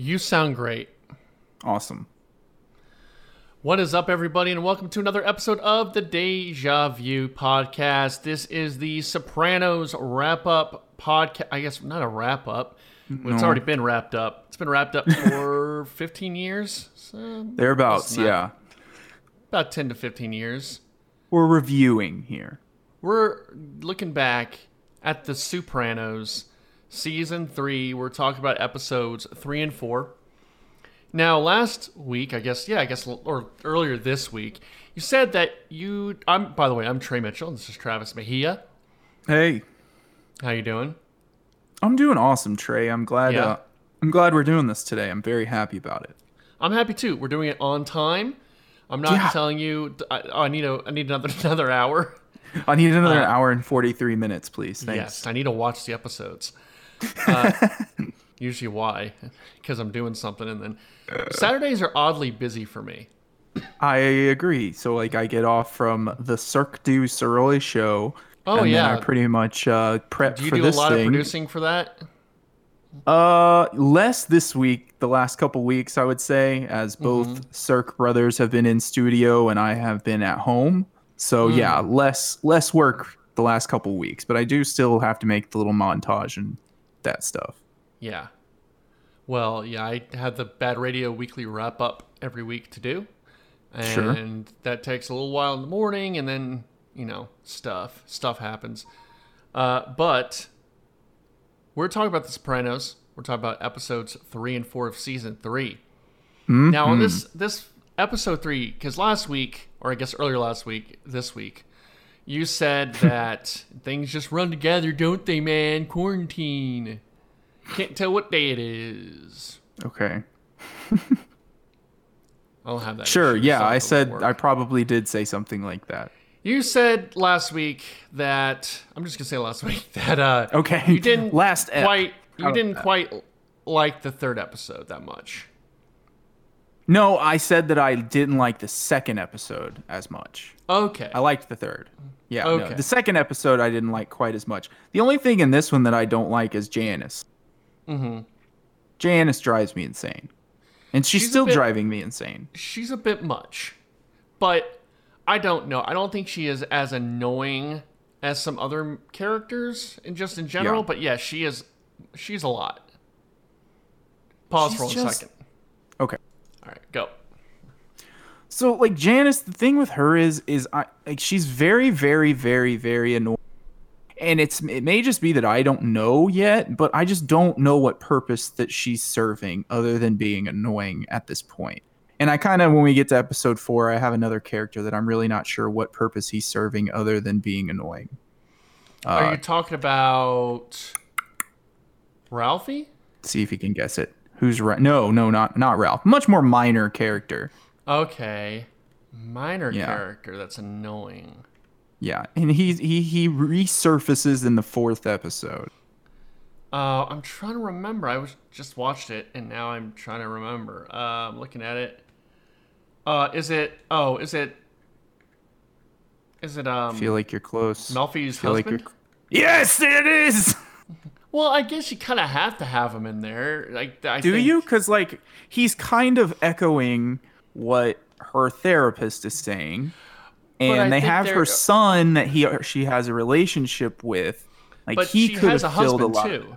You sound great. Awesome. What is up, everybody, and welcome to another episode of the Deja Vu podcast. This is the Sopranos wrap up podcast. I guess not a wrap up. Well, It's already been wrapped up. It's been wrapped up for 15 years. So Thereabouts, yeah. about 10 to 15 years. We're reviewing here. We're looking back at the Sopranos season three. We're talking about episodes three and four. Now, last week, I guess, yeah, I guess, or earlier this week, you said that you. I'm. By the way, I'm Trey Mitchell. And this is Travis Mejia. Hey, How you doing? I'm doing awesome, Trey. I'm glad. Yeah. Uh, I'm glad we're doing this today. I'm very happy about it. I'm happy too. We're doing it on time. I'm not Yeah. telling you. I, oh, I need a. I need another another hour. I need another Uh, hour and 43 minutes, please. Thanks. Yes, I need to watch the episodes. Uh, usually, why? Because I'm doing something, and then Saturdays are oddly busy for me. I agree. So, like, I get off from the Cirque du Soleil show. Oh, and yeah. Then I pretty much uh, prep Do you for do a lot of producing for that? Uh, less this week. The last couple weeks, I would say, as both Mm-hmm. Cirque brothers have been in studio and I have been at home. So Mm. yeah, less less work the last couple weeks, but I do still have to make the little montage and that stuff. Yeah. Well, yeah, I have the Bad Radio weekly wrap up every week to do. And Sure. that takes a little while in the morning and then, you know, stuff. Stuff happens. Uh, but we're talking about The Sopranos. We're talking about episodes three and four of season 3 Now, on this this episode three, because last week, or I guess earlier last week, this week, you said that things just run together, don't they, man? Quarantine. Can't tell what day it is. Okay. I don't have that. Sure. Yeah, I said I probably did say something like that. You said last week that I'm just gonna say last week that uh Okay. you didn't Last ep. quite you didn't that? quite like the third episode that much. No, I said that I didn't like the second episode as much. Okay. I liked the third. Yeah, no, Okay. the second episode I didn't like quite as much. The only thing in this one that I don't like is Janice. mm-hmm. Janice drives me insane, and she's, She's still bit- driving me insane. She's a bit much, but I don't know. I don't think she is as annoying as some other characters, and just in general. Yeah. But yeah, she is. She's a lot. Pause She's for one just- second. Okay. All right, go. So like Janice, the thing with her is is I like she's very very very very annoying. And it's it may just be that I don't know yet, but I just don't know what purpose that she's serving other than being annoying at this point. And I kind of when we get to episode 4, I have another character that I'm really not sure what purpose he's serving other than being annoying. Are Uh, you talking about Ralphie? see if you can guess it. Who's right? No, no, not not Ralph. Much more minor character. Okay. Minor Yeah. character that's annoying. Yeah, and he he he resurfaces in the fourth episode. Uh, I'm trying to remember. I was just watched it, and now I'm trying to remember. Uh, I'm looking at it. Uh, is it? Oh, is it? Is it um feel like you're close. Melfi's feel like husband? you're. Yes, it is. well, I guess you kind of have to have him in there. Like, I Do think, you? Because like he's kind of echoing what her therapist is saying, and they have they're- her son that he or she has a relationship with. Like But he could a have filled a lot. too.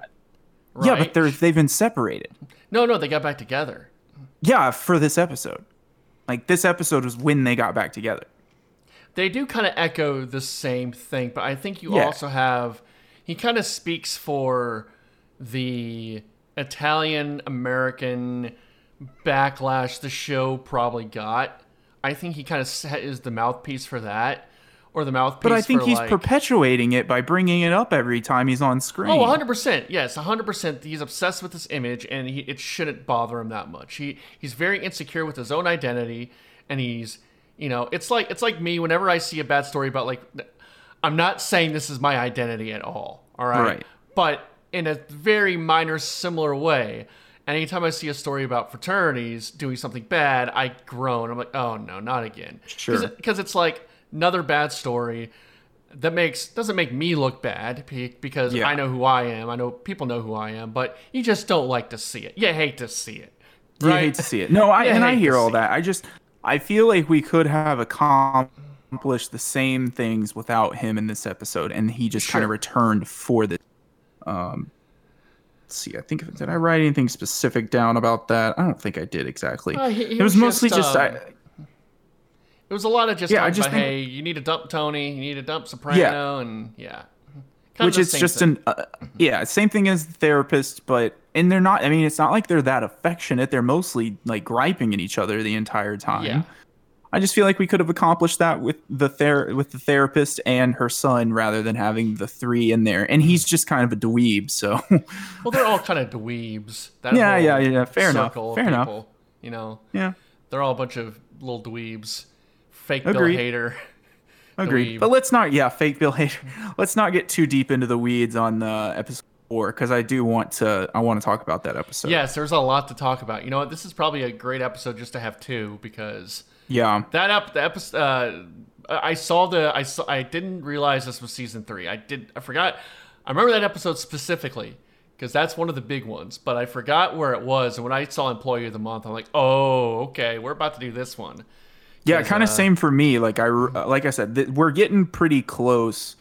Yeah, but they're they've been separated. no, no. They got back together. Yeah, for this episode. Like this episode was when they got back together. they do kind of echo the same thing, but I think you Yeah. also have he kind of speaks for the Italian American backlash the show probably got. I think he kind of is the mouthpiece for that, or the mouthpiece. But I think he's like, perpetuating it by bringing it up every time he's on screen. Oh, 100%. Yes, 100%. He's obsessed with this image and he, it shouldn't bother him that much. He he's very insecure with his own identity and he's, you know, it's like it's like me whenever I see a bad story about like I'm not saying this is my identity at all, all right? Right. But in a very minor similar way, anytime I see a story about fraternities doing something bad, I groan. I'm like, "Oh no, not again." Sure. Because it's like another bad story that makes doesn't make me look bad because Yeah. I know who I am. I know people know who I am, but you just don't like to see it. You hate to see it. You hate to see it. No, I You and I hear all that. I just I feel like we could have accomplished the same things without him in this episode, and he just kind of returned for the. Um, let's see. I think did I write anything specific down about that? I don't think I did exactly. Uh, he- he it was, was mostly just, just, um, I, It was a lot of just Yeah, I just think- hey, you need to dump Tony, you need to dump Soprano, yeah. and yeah, Kind which is just thing. an uh, yeah same thing as the therapist but and they're not i mean it's not like they're that affectionate they're mostly like griping at each other the entire time Yeah. I just feel like we could have accomplished that with the ther- with the therapist and her son rather than having the three in there and he's just kind of a dweeb so well, they're all kind of dweebs. That Yeah, yeah, yeah, fair enough, fair enough. You know, yeah they're all a bunch of little dweebs. Fake Bill Agreed. Hader. agreed Dweeb. but let's not yeah fake bill hader let's not get too deep into the weeds on uh, episode four because i do want to i want to talk about that episode Yes, there's a lot to talk about. You know what? This is probably a great episode just to have two because yeah that up the episode. Uh, I saw the. I saw. I didn't realize this was season three. I did. I forgot. I remember that episode specifically because that's one of the big ones. But I forgot where it was. And when I saw Employee of the Month, I'm like, oh, okay, we're about to do this one. Yeah, kind of uh, same for me. Like I, uh, like I said, th- we're getting pretty close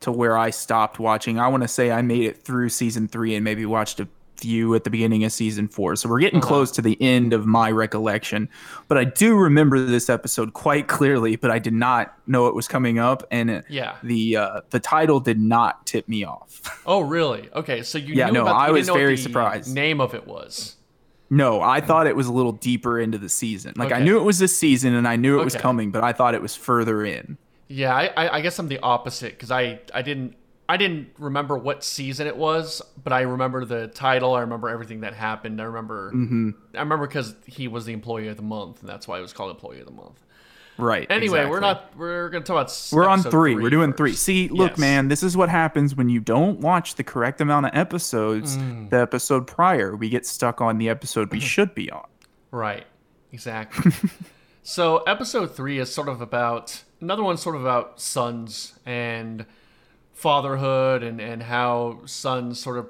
to where I stopped watching. I want to say I made it through season three and maybe watched a few at the beginning of season four. So we're getting Uh-huh. close to the end of my recollection. But I do remember this episode quite clearly. But I did not know it was coming up, and it, Yeah. the uh, the title did not tip me off. Oh, really? Okay, so you Yeah, knew no, about. I was very the surprised. Name of it was. no, I thought it was a little deeper into the season. Like I knew it was this season, and I knew it was coming, but I thought it was further in. Yeah, I, I, I guess I'm the opposite because I, I didn't I didn't remember what season it was, but I remember the title. I remember everything that happened. I remember Mm-hmm. I remember because he was the employee of the month, and that's why it was called employee of the month. Right. Anyway, we're not we're gonna talk about We're on episode three. We're doing first. three. See, look, Yes. man, this is what happens when you don't watch the correct amount of episodes Mm. the episode prior. We get stuck on the episode we should be on. Right. Exactly. so episode three is sort of about another one sort of about sons and fatherhood and, and how sons sort of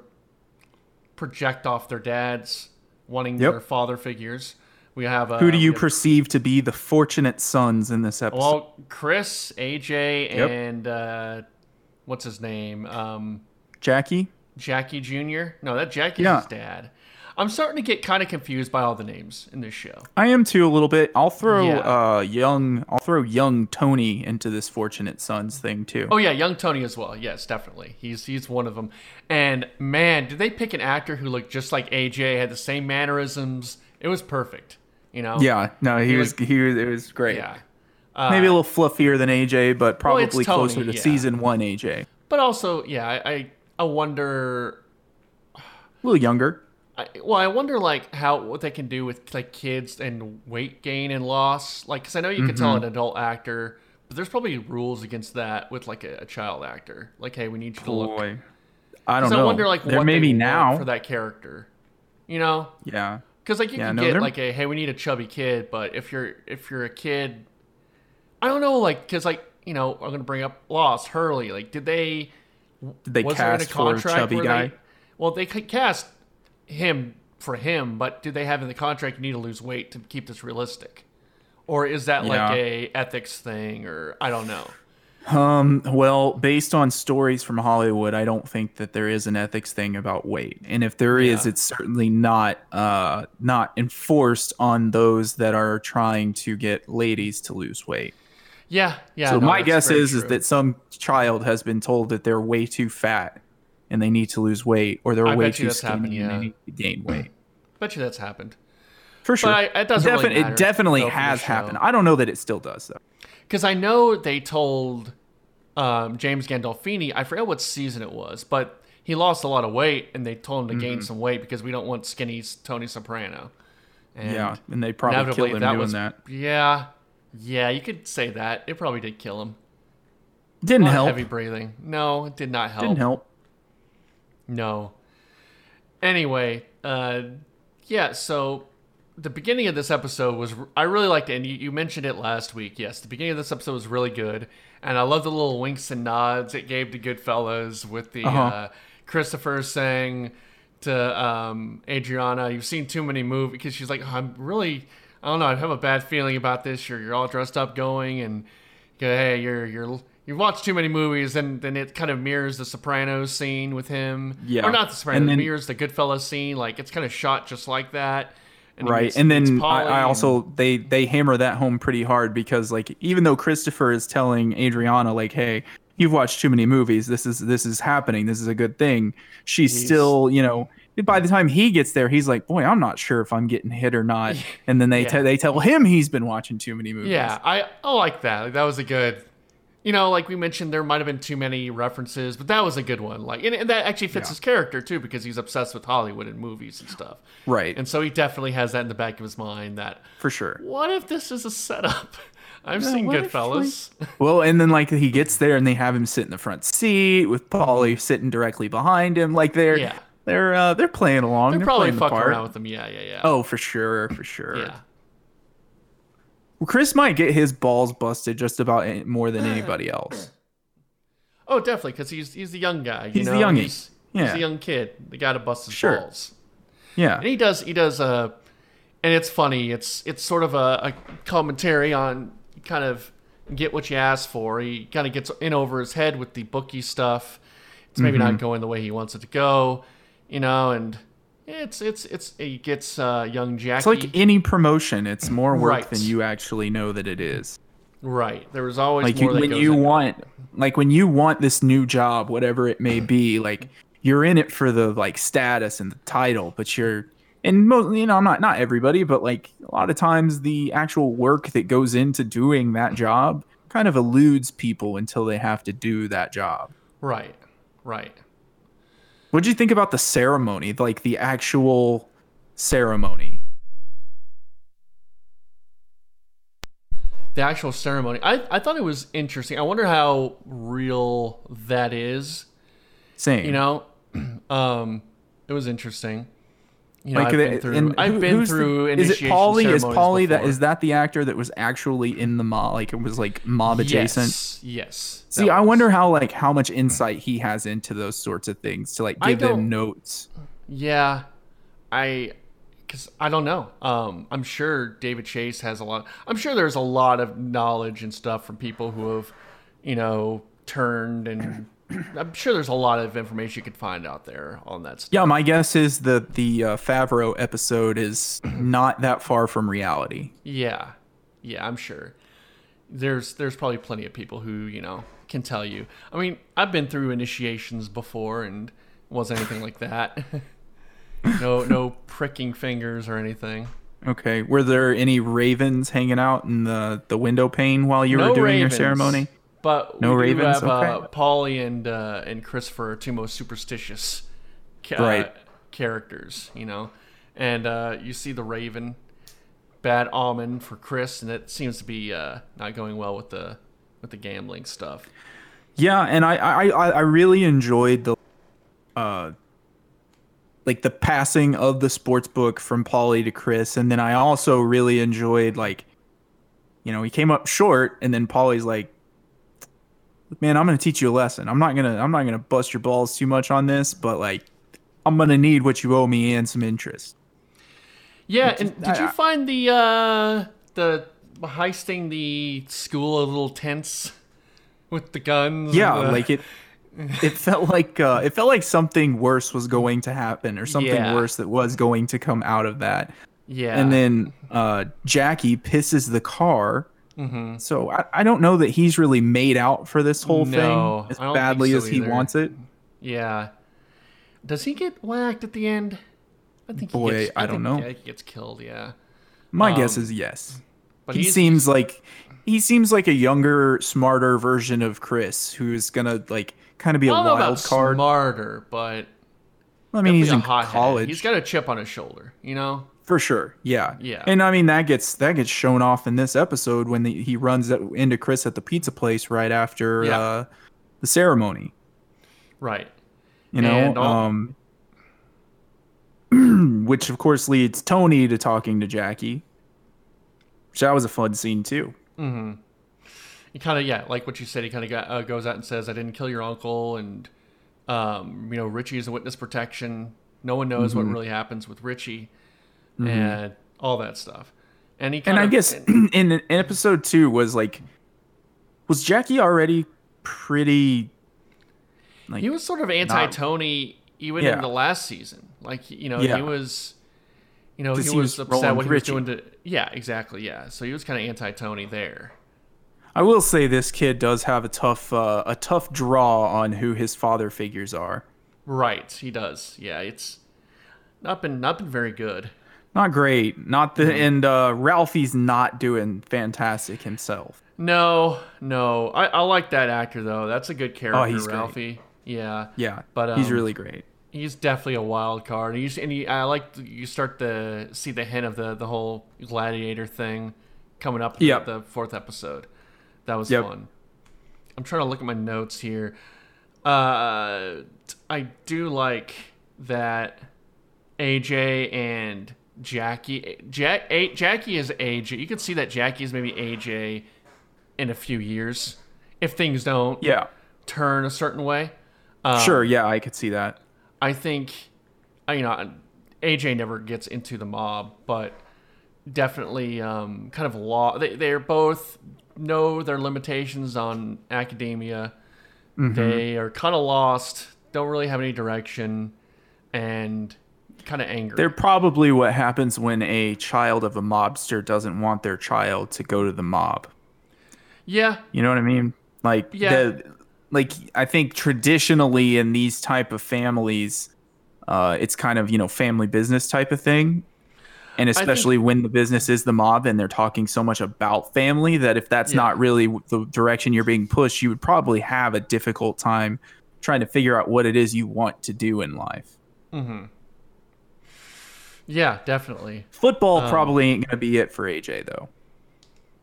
project off their dads wanting Yep. their father figures. We have uh, Who do you we have- perceive to be the fortunate sons in this episode? well Chris, AJ, Yep. and uh, what's his name? Um, Jackie? Jackie Jr. No, that Jackie's Yeah. his dad. I'm starting to get kind of confused by all the names in this show. I am too a little bit. I'll throw Yeah. uh young I'll throw young Tony into this fortunate sons thing too. Oh yeah, young Tony as well. Yes, definitely. He's he's one of them. And man, did they pick an actor who looked just like AJ, had the same mannerisms. It was perfect. You know. Yeah, no, he, He was he was it was great. Yeah. Uh, Maybe a little fluffier than AJ, but Well, probably Tony, closer to yeah. season one AJ. But also, yeah, I I, I wonder. A little younger. I, well, I wonder like how what they can do with like kids and weight gain and loss. Like, cause I know you can tell Mm-hmm. an adult actor, but there's probably rules against that with like a, a child actor. Like, hey, we need you to look. Boy. I don't know. I wonder like there what may they be now. for that character. You know. Yeah. Because like you Yeah, can no, get they're- like a hey we need a chubby kid, but if you're if you're a kid, I don't know like because like you know I'm gonna bring up Lost Hurley like did they Did they was there in a cast for a chubby guy? they well they could cast him for him, but do they have in the contract you need to lose weight to keep this realistic, or is that like Yeah. a ethics thing or I don't know. Um, well, based on stories from Hollywood, I don't think that there is an ethics thing about weight. And if there is, Yeah. it's certainly not uh not enforced on those that are trying to get ladies to lose weight. Yeah, yeah. so no, my guess is is that some child has been told that they're way too fat and they need to lose weight or they're I way too skinny happened, and they need to gain weight. bet you that's happened. For sure. I- it doesn't really matter, it definitely though, has happened. I don't know that it still does though. Because I know they told um, James Gandolfini, I forget what season it was, but he lost a lot of weight, and they told him to gain some weight because we don't want skinny Tony Soprano. And yeah, and they probably killed him that doing was that. yeah, yeah. You could say that. It probably did kill him. Didn't A lot of help. Heavy breathing. No, it did not help. Didn't help. No. Anyway, uh, yeah. So the beginning of this episode was I really liked it, and you, you mentioned it last week. Yes, the beginning of this episode was really good, and I love the little winks and nods it gave to Goodfellas with the Uh-huh. uh, Christopher saying to um, Adriana, "You've seen too many movies," because she's like, "I'm really, I don't know, I have a bad feeling about this. You're you're all dressed up going, and go, hey, you're you're." You've watched too many movies, and then it kind of mirrors the Sopranos scene with him. Yeah. Or not the Sopranos, And it then- mirrors the Goodfellas scene. Like, it's kind of shot just like that. And right and then I, I and- also they they hammer that home pretty hard because like even though christopher is telling adriana like hey you've watched too many movies this is this is happening this is a good thing she's He's- still you know by the time he gets there he's like boy i'm not sure if i'm getting hit or not and then they Yeah. te- they tell him he's been watching too many movies Yeah, I, I like that. Like, that was a good. You know, like we mentioned, there might have been too many references, but that was a good one. Like, and, and that actually fits Yeah. his character too, because he's obsessed with Hollywood and movies and stuff. right And so he definitely has that in the back of his mind. That for sure what if this is a setup? I've Yeah, seen Goodfellas. well and then like he gets there and they have him sit in the front seat with Paulie sitting directly behind him like they're Yeah. they're uh, they're playing along They're they're, probably playing the fucking around with them. Yeah, yeah, yeah. Oh, for sure, for sure. yeah. Chris might get his balls busted just about any- more than anybody else. Oh, definitely, because he's he's the young guy. You He's the know? youngie. He's, he's Yeah. the young kid. The guy to bust his Sure. balls. Yeah, and he does he does uh and it's funny it's it's sort of a, a commentary on kind of get what you ask for he kind of gets in over his head with the bookie stuff it's maybe Mm-hmm. not going the way he wants it to go you know and it's it's it's he gets uh young jackie it's like any promotion. It's more work Right. than you actually know that it is. right there was always Like more you, when you it. want, like when you want this new job, whatever it may be, like you're in it for the like status and the title, but you're and most, you know, I'm not not everybody, but like a lot of times the actual work that goes into doing that job kind of eludes people until they have to do that job. right right What did you think about the ceremony, like the actual ceremony? the actual ceremony. I i thought it was interesting. I wonder how real that is. Same. you know? Um it was interesting you know, like I've been through, and I've been who's the- through is it initiation Paulie? Is Paulie that is that the actor that was actually in the mob? Like it was like mob adjacent. yes yes See, I wonder how like how much insight he has into those sorts of things to like give them notes. yeah i because i don't know um i'm sure david chase has a lot i'm sure there's a lot of knowledge and stuff from people who have you know turned and i'm sure there's a lot of information you could find out there on that stuff Yeah, my guess is that the uh, Favreau episode is not that far from reality. Yeah, yeah, I'm sure. There's there's probably plenty of people who you know can tell you. I mean, I've been through initiations before and wasn't anything like that. no no pricking fingers or anything. Okay, were there any ravens hanging out in the the window pane while you no were doing ravens, your ceremony? But No we do ravens? have uh, Paulie and uh, and Christopher are two most superstitious ca- Right. characters, you know. And uh, you see the Raven, bad omen for Chris, and it seems to be uh, not going well with the with the gambling stuff. Yeah, and I I I really enjoyed the uh like the passing of the sports book from Paulie to Chris, and then I also really enjoyed like you know, he came up short and then Paulie's like Man, I'm gonna teach you a lesson. I'm not gonna I'm not gonna bust your balls too much on this, but like I'm gonna need what you owe me and some interest. Yeah, and did you find the uh, the heisting the school of little tents with the guns? Yeah, the- like it it felt like uh, it felt like something worse was going to happen or something Yeah. worse that was going to come out of that. yeah, And then uh, Jackie pisses the car. Mhm. So I, I don't know that he's really made out for this whole No, thing as I don't badly so as he either. wants it. Yeah. Does he get whacked at the end? I think he Boy, gets, I don't think- know. I he gets killed. Yeah, My guess Um, is yes. but he seems like he seems like a younger, smarter version of Chris, who's gonna like kind of be I a don't wild card. smarter, but I mean, he's in college. He's got a chip on his shoulder. You know. For sure, yeah, Yeah. and I mean that gets that gets shown off in this episode when the, he runs into Chris at the pizza place right after Yeah. uh, the ceremony. Right. You know, And all- um, which of course leads Tony to talking to Jackie. Which that was a fun scene too. he kind of yeah, like what you said. He kind of uh, goes out and says, "I didn't kill your uncle," and um, you know, Richie is a witness protection. No one knows Mm-hmm. what really happens with Richie, and all that stuff. And he And I of, guess in, in episode two was like, was Jackie already pretty? Like, he was sort of anti-Tony even Yeah. in the last season. Like you know, Yeah. he was. You know he was, upset what he was doing to. Yeah, exactly. Yeah, so he was kind of anti-Tony there. I will say this kid does have a tough uh, a tough draw on who his father figures are. Right, he does. Yeah, it's not been not been very good. Not great. Not Mm-hmm. the and uh, Ralphie's not doing fantastic himself. No, no. I, I like that actor though. That's a good character, Oh, he's great. Ralphie. Yeah, Yeah, But, he's um, really great. he's definitely a wild card. He's, and he, I like you start to see the hint of the the whole gladiator thing coming up in Yep. the fourth episode. That was Yep. fun. I'm trying to look at my notes here. Uh, I do like that AJ and Jackie. Jack, a, Jackie is AJ. You can see that Jackie is maybe AJ in a few years if things don't Yeah, turn a certain way. Um, sure. Yeah, I could see that. I think, you know, AJ never gets into the mob, but definitely um, kind of law. They, they're both know their limitations on academia. They are kind of lost, don't really have any direction, and kind of angry. They're probably what happens when a child of a mobster doesn't want their child to go to the mob. yeah, You know what I mean? Like Yeah. the like I think traditionally in these type of families, uh, it's kind of you know family business type of thing, and especially when the business is the mob and they're talking so much about family that if that's Yeah. not really the direction you're being pushed, you would probably have a difficult time trying to figure out what it is you want to do in life. Yeah, definitely. Football Um, probably ain't gonna be it for AJ though.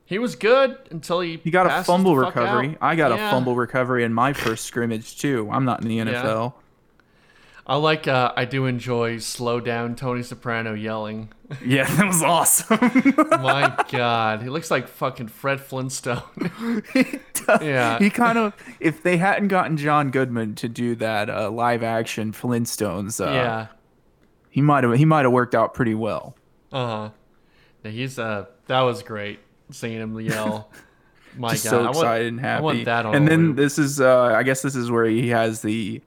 He was good until he He got a fumble recovery. I got Yeah. a fumble recovery in my first scrimmage too. I'm not in the NFL. I like. Uh, I do enjoy slow down Tony Soprano yelling. Yeah, that was awesome. My God, he looks like fucking Fred Flintstone. Yeah. He kind of, if they hadn't gotten John Goodman to do that uh, live action Flintstones, uh, yeah. He might have he might have worked out pretty well. Uh huh. He's uh. That was great seeing him yell. My Just God, so I want- excited and happy. I want that on and then loop. this is, uh, I guess this is where he has the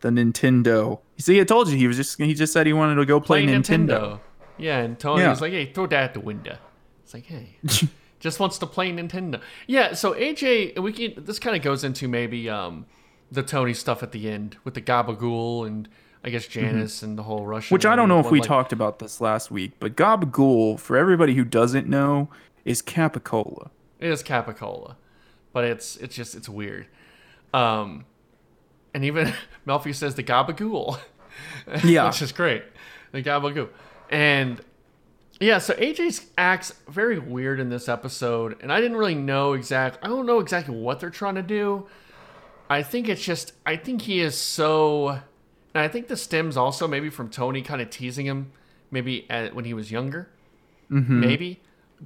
the Nintendo. See, I told you he was just he just said he wanted to go play, play Nintendo. Nintendo. Yeah, and Tony Yeah. was like, "Hey, throw that at the window." It's like, "Hey, just wants to play Nintendo." Yeah. So AJ, we can. This kind of goes into maybe um, the Tony stuff at the end with the Gabagool and I guess Janice and the whole Russian. Mm-hmm. Which I don't know if we like- talked about this last week, but Gabagool, for everybody who doesn't know, is Capicola. It is Capicola, but it's it's just it's weird. Um, and even Melfi says the Gabagool, Yeah. which is great. The Gabagool, and yeah, so AJ acts very weird in this episode, and I didn't really know exact. I don't know exactly what they're trying to do. I think it's just I think he is so, and I think this stems also maybe from Tony kind of teasing him, maybe at, when he was younger maybe.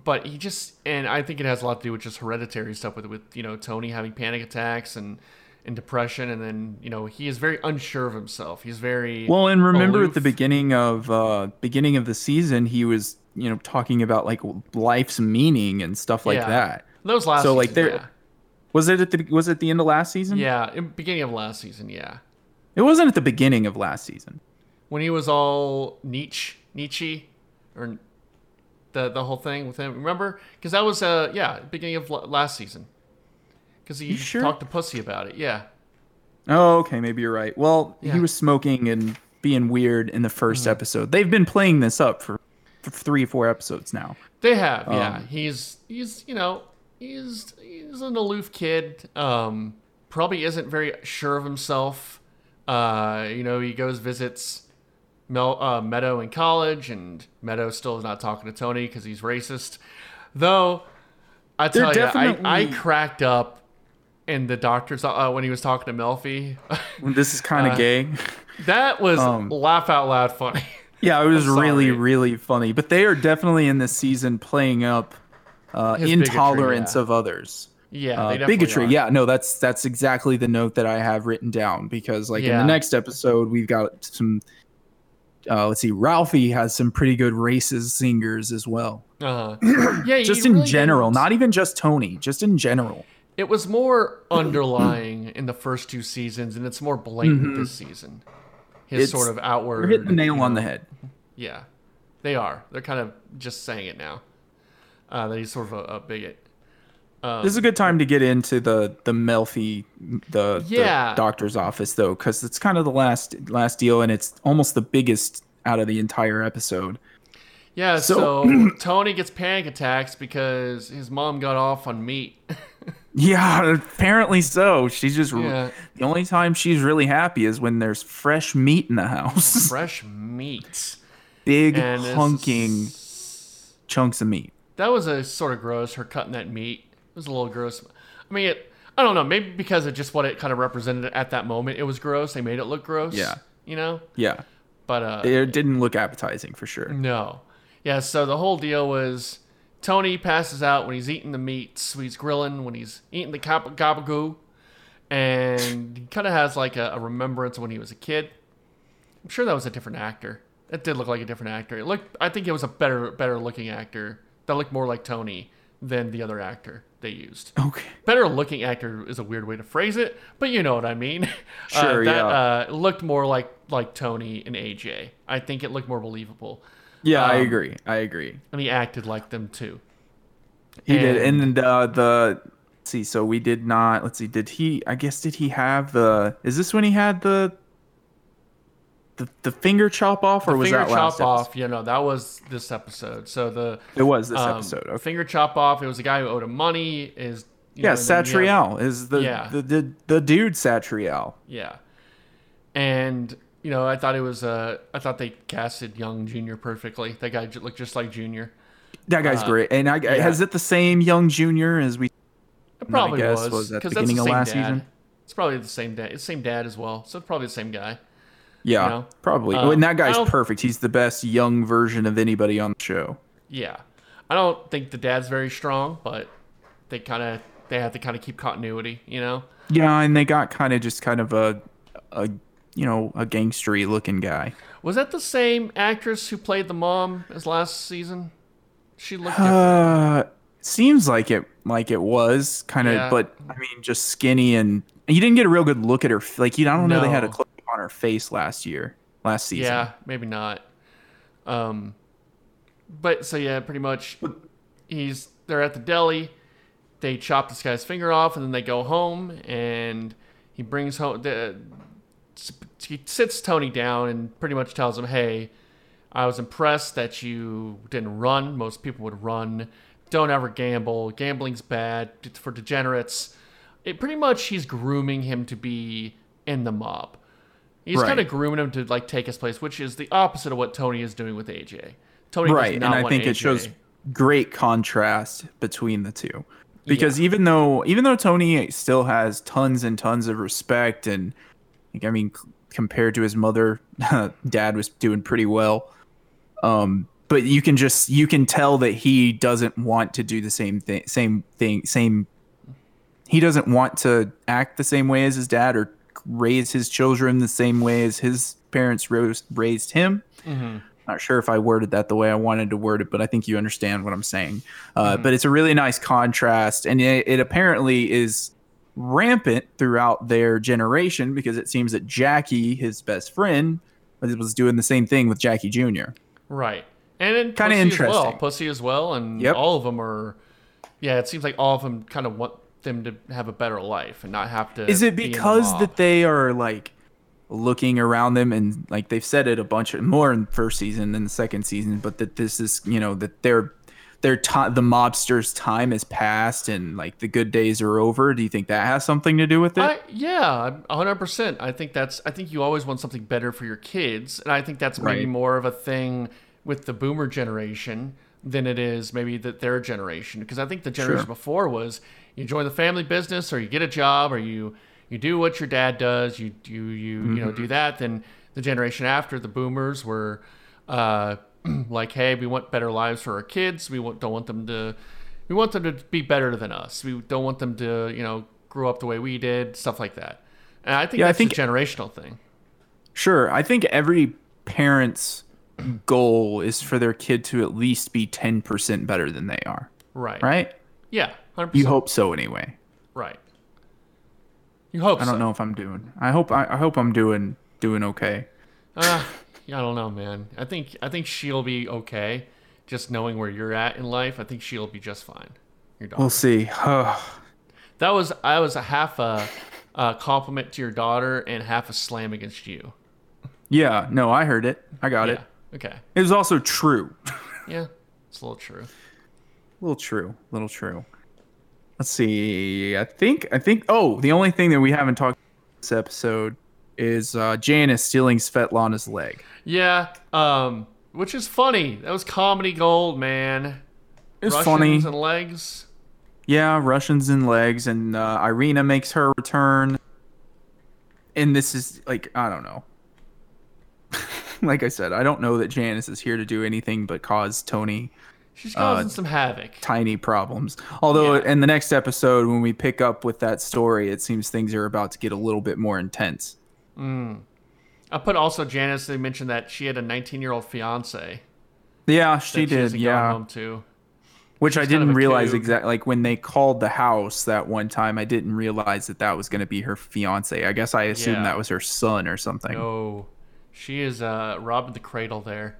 But he just, and I think it has a lot to do with just hereditary stuff with with you know Tony having panic attacks and and depression, and then you know he is very unsure of himself. He's very Well, and remember aloof. at the beginning of uh beginning of the season, he was you know talking about like life's meaning and stuff like Yeah. that. Those last So, like, there- Was it at the was it the end of last season? yeah, yeah, beginning of last season, yeah, It wasn't at the beginning of last season. when he was all Nietzsche, Nietzsche, or the the whole thing with him. Remember? Because that was uh yeah beginning of la- last season. Because he sure? talked to Pussy about it. Yeah. Oh, okay, maybe you're right. Well, Yeah. Mm-hmm. he was smoking and being weird in the 1st episode. They've been playing this up for, for three, four episodes now. They have, yeah. Um, He's he's you know he's he's an aloof kid. Um, probably isn't very sure of himself. Uh, you know, he goes visits Mel, uh, Meadow in college, and Meadow still is not talking to Tony because he's racist. Though I tell you, I, I cracked up in the doctor's uh, when he was talking to Melfi. This is kind of Uh, gay. that was Um, laugh out loud funny. Yeah, it was really, really funny. But they are definitely in this season playing up uh, His bigotry, intolerance yeah. of others. Yeah, Uh, bigotry. are. Yeah, no, that's that's exactly the note that I have written down because, like, in the next episode, we've got some. Uh, let's see, Ralphie has some pretty good racist singers as well. Uh, yeah, Just in really general, didn't- not even just Tony, just in general. It was more underlying in the first two seasons, and it's more blatant this season. His It's- sort of outward. Hitting the nail you on the head. Yeah, they are. They're kind of just saying it now. Uh, that he's sort of a, a bigot. Um, This is a good time to get into the the Melfi, the, Yeah. the doctor's office though, because it's kind of the last last deal, and it's almost the biggest out of the entire episode. yeah, so, so- Tony gets panic attacks because his mom got off on meat. Yeah, apparently so. She's just Yeah. the only time she's really happy is when there's fresh meat in the house, Fresh meat. big And hunking chunks of meat. That was a sort of gross. Her cutting that meat it was a little gross. I mean, it, I don't know. Maybe because of just what it kind of represented at that moment, it was gross. They made it look gross. Yeah. you know. Yeah, But uh, it didn't look appetizing for sure. no, yeah. So the whole deal was Tony passes out when he's eating the meats, when he's grilling, when he's eating the gab- gabagoo, and he kind of has like a, a remembrance when he was a kid. I'm sure that was a different actor. It did look like a different actor. It looked. I think it was a better, better looking actor that looked more like Tony than the other actor they used. Okay. Better looking actor is a weird way to phrase it, but you know what I mean. Sure, uh, that yeah. uh, looked more like like Tony and AJ. I think it looked more believable, Yeah, I Um, agree. I agree. and he acted like them too. He did, and- and uh, the let's see. So we did not. Let's see. Did he? I guess did he have the? Is this when he had the? The, the finger chop off, or The was finger that last chop off, you know, that was this episode. So the It was this um, episode. Okay. finger chop off. It was a guy who owed him money. Is you Yeah, know, and then you have- is the, Yeah. the the the dude Satriale. Yeah, and you know, I thought it was. Uh, I thought they casted young Junior perfectly. That guy looked just like Junior. That guy's Uh, great. And I, yeah. is it the same young junior as we? It probably guess was was at the because that's the of same last dad. season. It's probably the same dad. It's the same dad as well. So it's probably the same guy. Yeah, You know? probably. Um, and that guy's perfect. He's the best young version of anybody on the show. Yeah, I don't think the dad's very strong, but they kind of they have to kind of keep continuity. You know. Yeah, and they got kind of just kind of a, a you know, a gangstery looking guy. Was that the same actress who played the mom as last season? She looked different. Uh, seems like it, like it was kind of, Yeah. but I mean, just skinny and you didn't get a real good look at her. Like, you, I don't know, they had a No. close on her face last year, last season. Yeah, maybe not. Um, but so yeah, pretty much, he's they're at the deli. They chop this guy's finger off, and then they go home, and he brings home the. He sits Tony down and pretty much tells him, "Hey, I was impressed that you didn't run. Most people would run. Don't ever gamble. Gambling's bad for degenerates." It pretty much he's grooming him to be in the mob. He's Right. kind of grooming him to like take his place, which is the opposite of what Tony is doing with AJ. Tony right and i think it shows great contrast between the two because even though even though tony still has tons and tons of respect and like, i mean c- compared to his mother dad was doing pretty well um but you can just you can tell that he doesn't want to do the same thing same thing same he doesn't want to act the same way as his dad or raise his children the same way as his parents rose, raised him not sure if I worded that the way I wanted to word it, but I think you understand what I'm saying. Uh, But it's a really nice contrast, and it, it apparently is rampant throughout their generation because it seems that Jackie, his best friend, was doing the same thing with Jackie Jr. right, and Kinda Pussy as well. Pussy as well, and Yep. all of them are. Yeah, it seems like all of them kind of want them to have a better life and not have to. Is it be in the because that they are like looking around them and like they've said it a bunch of more in first season than the second season, but that this is you know that their their time the mobsters' time has passed and like the good days are over. Do you think that has something to do with it? I, yeah, hundred percent. I think that's. I think you always want something better for your kids, and I think that's maybe Right. more of a thing with the Boomer generation than it is maybe that their generation. Because I think the generation Sure. before was you join the family business, or you get a job, or you you do what your dad does. You you you you Mm-hmm. know do that. Then the generation after the Boomers were. uh, like, hey, we want better lives for our kids. We want, don't want them to, we want them to be better than us. We don't want them to, you know, grow up the way we did, stuff like that. And I think Yeah, I think- a generational thing. Sure. I think every parent's goal is for their kid to at least be 10% better than they are, Right. right? Yeah. 100%. You hope so anyway. Right. You hope I don't so. know if I'm doing. I hope I, I hope I'm doing doing okay. Uh, yeah, I don't know, man. I think I think she'll be okay. Just knowing where you're at in life, I think she'll be just fine. Your daughter. We'll see. That was I was a half a, a compliment to your daughter and half a slam against you. yeah, no, I heard it. I got Yeah. it. Okay. It was also true. Yeah. It's a little true. little true. little true. Let's see. I think I think oh, the only thing that we haven't talked about this episode is uh Janice stealing Svetlana's leg. Yeah. Um. Which is funny. That was comedy gold, man. It's Russians funny. and legs. Yeah, Russians and legs, and uh, Irina makes her return. And this is like I don't know. like I said, I don't know that Janice is here to do anything but cause Tony She's causing Uh, some havoc. tiny problems. Although Yeah. in the next episode, when we pick up with that story, it seems things are about to get a little bit more intense. I put also Janice. They mentioned that she had a 19 year old fiance. Yeah, she did. hasn't Yeah, Home to. which I she's of didn't realize exactly. Like when they called the house that one time, I didn't realize that that was going to be her fiance. I guess I assumed Yeah. that was her son or something. No, she is uh, robbing the cradle there.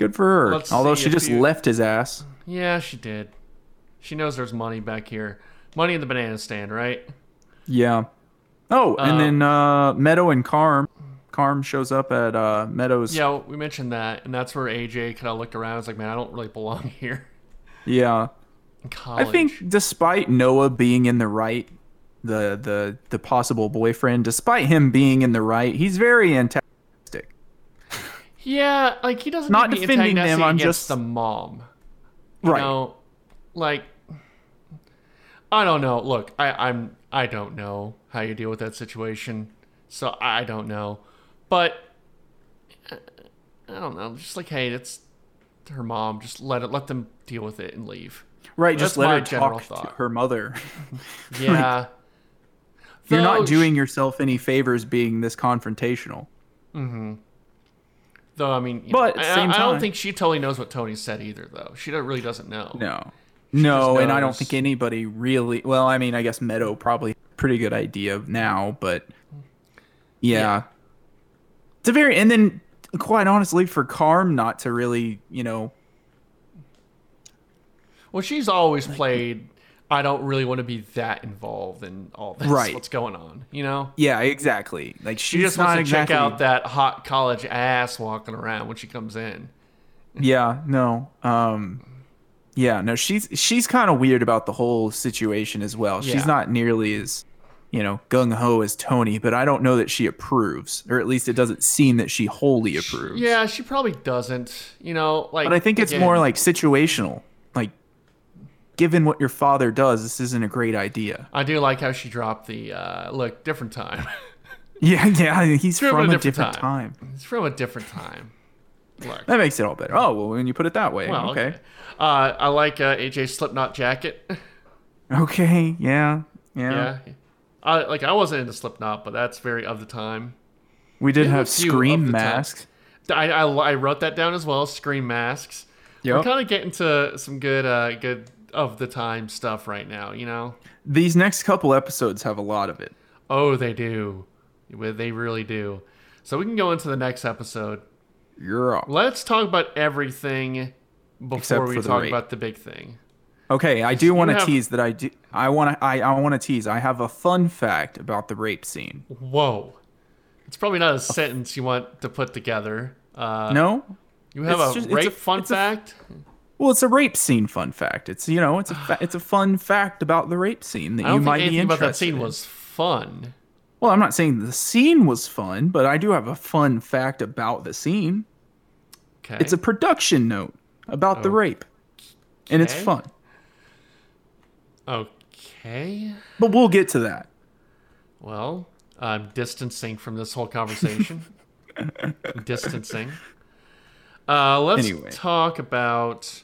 Good for her. Let's Although she just you- left his ass. Yeah, she did. She knows there's money back here. Money in the banana stand, right? Yeah. Oh, and Um, then uh, Meadow and Carm. Carm shows up at uh, Meadows. Yeah, we mentioned that, and that's where AJ kind of looked around. and was like, "Man, I don't really belong here." Yeah. In I think despite Noah being in the right, the the the possible boyfriend, despite him being in the right, he's very antagonistic. Yeah, like he doesn't Not to defending them, I'm just- the mom. You Right. know, like I don't know. Look, I, I'm I don't know how you deal with that situation, so I don't know. But I don't know. Just like, hey, it's her mom. Just let it let them deal with it and leave. Right, That's just let her general talk to thought. her mother. Yeah. You're not doing yourself any favors being this confrontational. Mm-hmm. Though I mean, you But know, at the I, same I don't think she totally knows what Tony said either. Though she don't- really doesn't know. No. No, and I don't think anybody really. Well, I mean, I guess Meadow probably pretty good idea now, but yeah. Yeah. It's a very and then quite honestly for Carm not to really, you know, Well, she's always played. I don't really want to be that involved in all this. Right. What's going on? You know. yeah, exactly. Like She just wants to exactly, check out that hot college ass walking around when she comes in. Yeah, no. Um yeah, no, she's she's kind of weird about the whole situation as well. Yeah. She's not nearly as you know, gung ho as Tony, but I don't know that she approves, or at least it doesn't seem that she wholly approves. Yeah, she probably doesn't. You know, like. But I think it's again, more like situational. Given what your father does, this isn't a great idea. I do like how she dropped the uh, look. Different time. Yeah, yeah, he's From from, a different different, time. time. it's from a different time. Look. That makes it all better. Oh, well, when you put it that way. Well, okay. okay. Uh, I like uh, AJ's Slipknot jacket. Okay, yeah, yeah. yeah. I, like I wasn't into Slipknot, but that's very of the time. We did have scream masks. I, I, I wrote that down as well. Screen masks. We're kind of getting to some good uh good of the time stuff right now. You know. These next couple episodes have a lot of it. Oh, they do. They really do. So we can go into the next episode. You're up. Let's talk about everything before Except we talk rape. about the big thing. Okay, I do want to have- tease that I do. I want to. I, I want to tease. I have a fun fact about the rape scene. Whoa. It's probably not a sentence you want to put together. Uh, No, You have a just- rape a- fun it's a- fact? Well, it's a rape scene fun fact. It's you know, it's a fa- it's a fun fact about the rape scene that I you might be interested about that scene in. was fun. Well, I'm not saying the scene was fun, but I do have a fun fact about the scene. Okay. It's a production note about the rape, and it's fun. okay. But we'll get to that. Well, I'm distancing from this whole conversation. distancing. Uh, let's Anyway. talk about.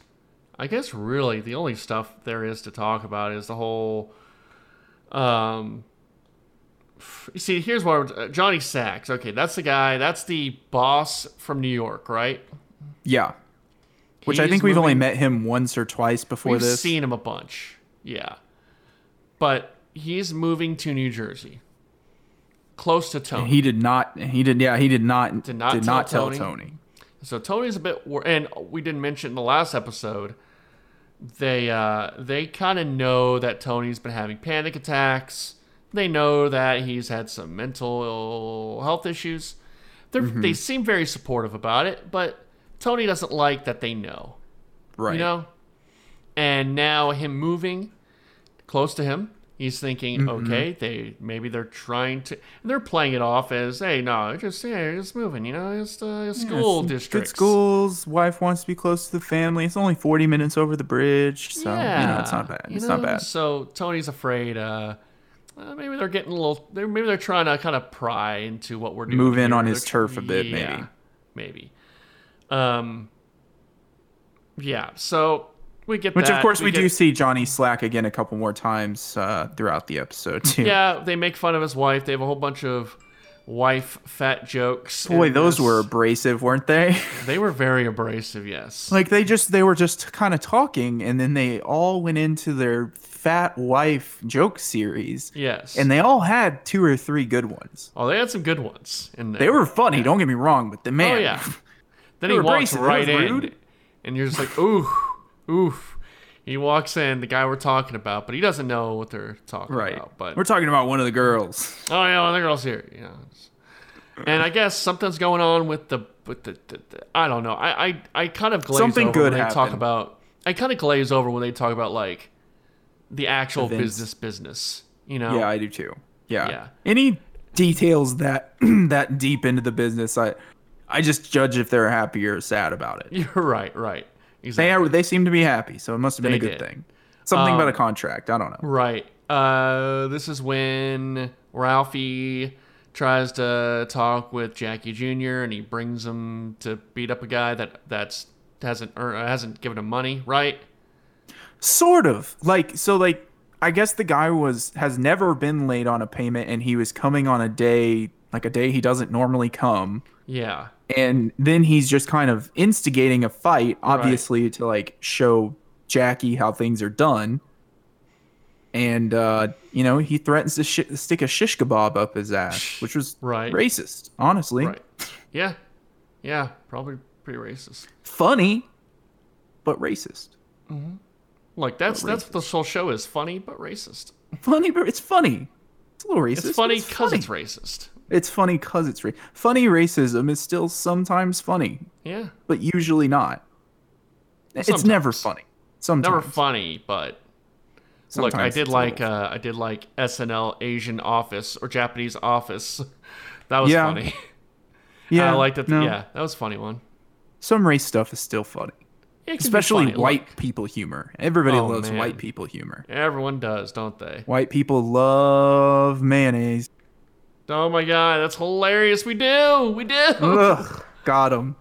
I guess really the only stuff there is to talk about is the whole. Um. You see, here's what uh, Johnny Sachs. Okay, that's the guy. That's the boss from New York, right? Yeah. Which I think we've only met him once or twice before We've this. seen him a bunch. Yeah, but he's moving to New Jersey, close to Tony. he did not. He did. Yeah, he did not. Did not did tell tell Tony. Tony. So Tony's a bit, wor- and we didn't mention in the last episode. They uh, they kind of know that Tony's been having panic attacks. They know that he's had some mental health issues. They're, Mm-hmm. They seem very supportive about it, but Tony doesn't like that they know. Right. You know, and now him moving close to him, he's thinking, Mm-hmm. okay, they maybe they're trying to, and they're playing it off as, hey, no, just yeah, just moving, you know, just uh, school districts. Good schools. Wife wants to be close to the family. It's only forty minutes over the bridge, so you know it's not bad. you It's not bad. So Tony's afraid. Uh, uh, maybe they're getting a little. They're, maybe they're trying to kind of pry into what we're doing. Move in here. on his They're- turf a bit, maybe. maybe. Um. Yeah. So we get Which that. of course we, get- do see Johnny Sack again a couple more times uh, throughout the episode too. Yeah, they make fun of his wife. They have a whole bunch of wife fat jokes. Boy, those this. were abrasive, weren't they? They were very abrasive. Yes. like they just they were just kind of talking, and then they all went into their fat wife joke series, yes. and they all had two or three good ones. oh, they had some good ones. and. They were funny. Don't get me wrong, but the man, Oh yeah. Then he walks abrasive. Right in, rude. and you're just like, ooh, oof. He walks in, the guy we're talking about, but he doesn't know what they're talking right? about. But We're talking about one of the girls. oh yeah, the girl's here. Yeah. And I guess something's going on with the with the, the, the I don't know. I I, I kind of glaze Something over good when they talk about. I kind of glaze over when they talk about like the actual Events. business business. You know. Yeah, I do too. Yeah. Yeah. Any details that that deep into the business, I I just judge if they're happy or sad about it. You're right. Right. They are, they seem to be happy, so it must have been They a good did. thing. Something about Um, a contract. I don't know. Right. Uh, this is when Ralphie tries to talk with Jackie Jr. and he brings him to beat up a guy that that's hasn't earned, hasn't given him money. Right. Sort of. Like so like I guess the guy was has never been late on a payment and he was coming on a day like a day he doesn't normally come. Yeah. And then he's just kind of instigating a fight, obviously to like show Jackie how things are done. And uh, you know, he threatens to sh- stick a shish kebab up his ass, which was Right. racist, honestly. Right. Yeah. Yeah. Probably pretty racist. Funny, but racist. Like that's that's what the whole show is. Funny but racist. Funny, but it's funny. It's a little racist. It's funny because funny. it's racist. It's funny because it's ra- funny. Racism is still sometimes funny, Yeah. but usually not. It's never funny. Sometimes. Never funny, but Look, I did like uh, I did like SNL Asian Office or Japanese Office. That was Yeah. funny. yeah, I liked it. no, Yeah, that was a funny one. Some race stuff is still funny, Yeah, it can be especially funny. white Look, people humor. Everybody Oh, loves man. white people humor. everyone does, don't they? White people love mayonnaise. Oh my god, that's hilarious. We do, we do. Ugh, got them.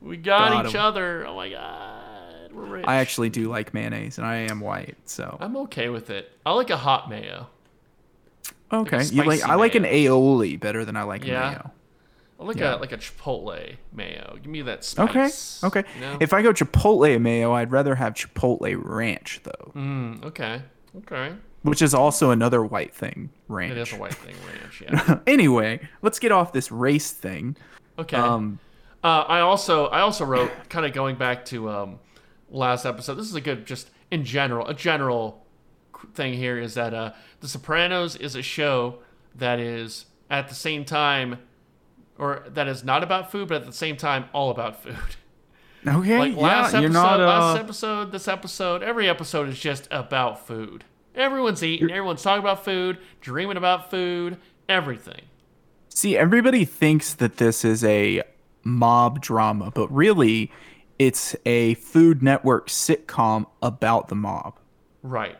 we got, got each other. Oh my god, we're rich. I actually do like mayonnaise, and I am white, so I'm okay with it. I like a hot mayo. okay. You like? I like an aioli better than I like Yeah. mayo. I like Yeah. a like a chipotle mayo. Give me that Okay. spice. Okay. You know? If I go Chipotle mayo, I'd rather have Chipotle ranch though, Mm, okay. Okay. Which is also another white thing. Ranch. It is a white thing, ranch. Yeah. anyway, let's get off this race thing. Okay. Um, Uh, I also I also wrote kind of going back to um, last episode. This is a good just in general a general thing here is that uh, The Sopranos is a show that is at the same time or that is not about food, but at the same time all about food. okay. Like last yeah, episode, you're not. last Uh, episode, this episode, every episode is just about food. Everyone's eating, everyone's talking about food, dreaming about food, everything. see, everybody thinks that this is a mob drama, but really, it's a Food Network sitcom about the mob. Right.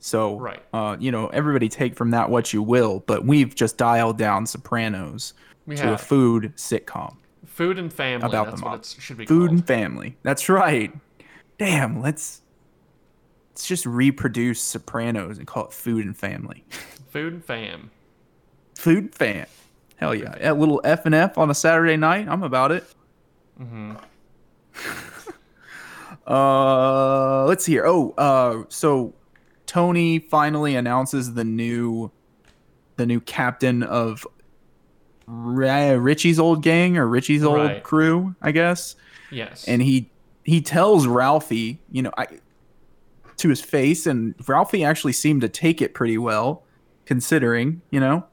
So, Right. uh, you know, everybody take from that what you will, but we've just dialed down Sopranos We to a food sitcom. Food and family. About that's the what mob. it should be Food called. and family. That's right. Damn, let's let's just reproduce Sopranos and call it Food and Family. Food and fam. Food and fam. Hell yeah. A little F and F on a Saturday night. I'm about it. Mm-hmm. Uh, let's see here. Oh, uh, so Tony finally announces the new, the new captain of Richie's old gang or Richie's old Right. crew, I guess. Yes. And he he tells Ralphie, you know, I to his face, and Ralphie actually seemed to take it pretty well, considering, you know.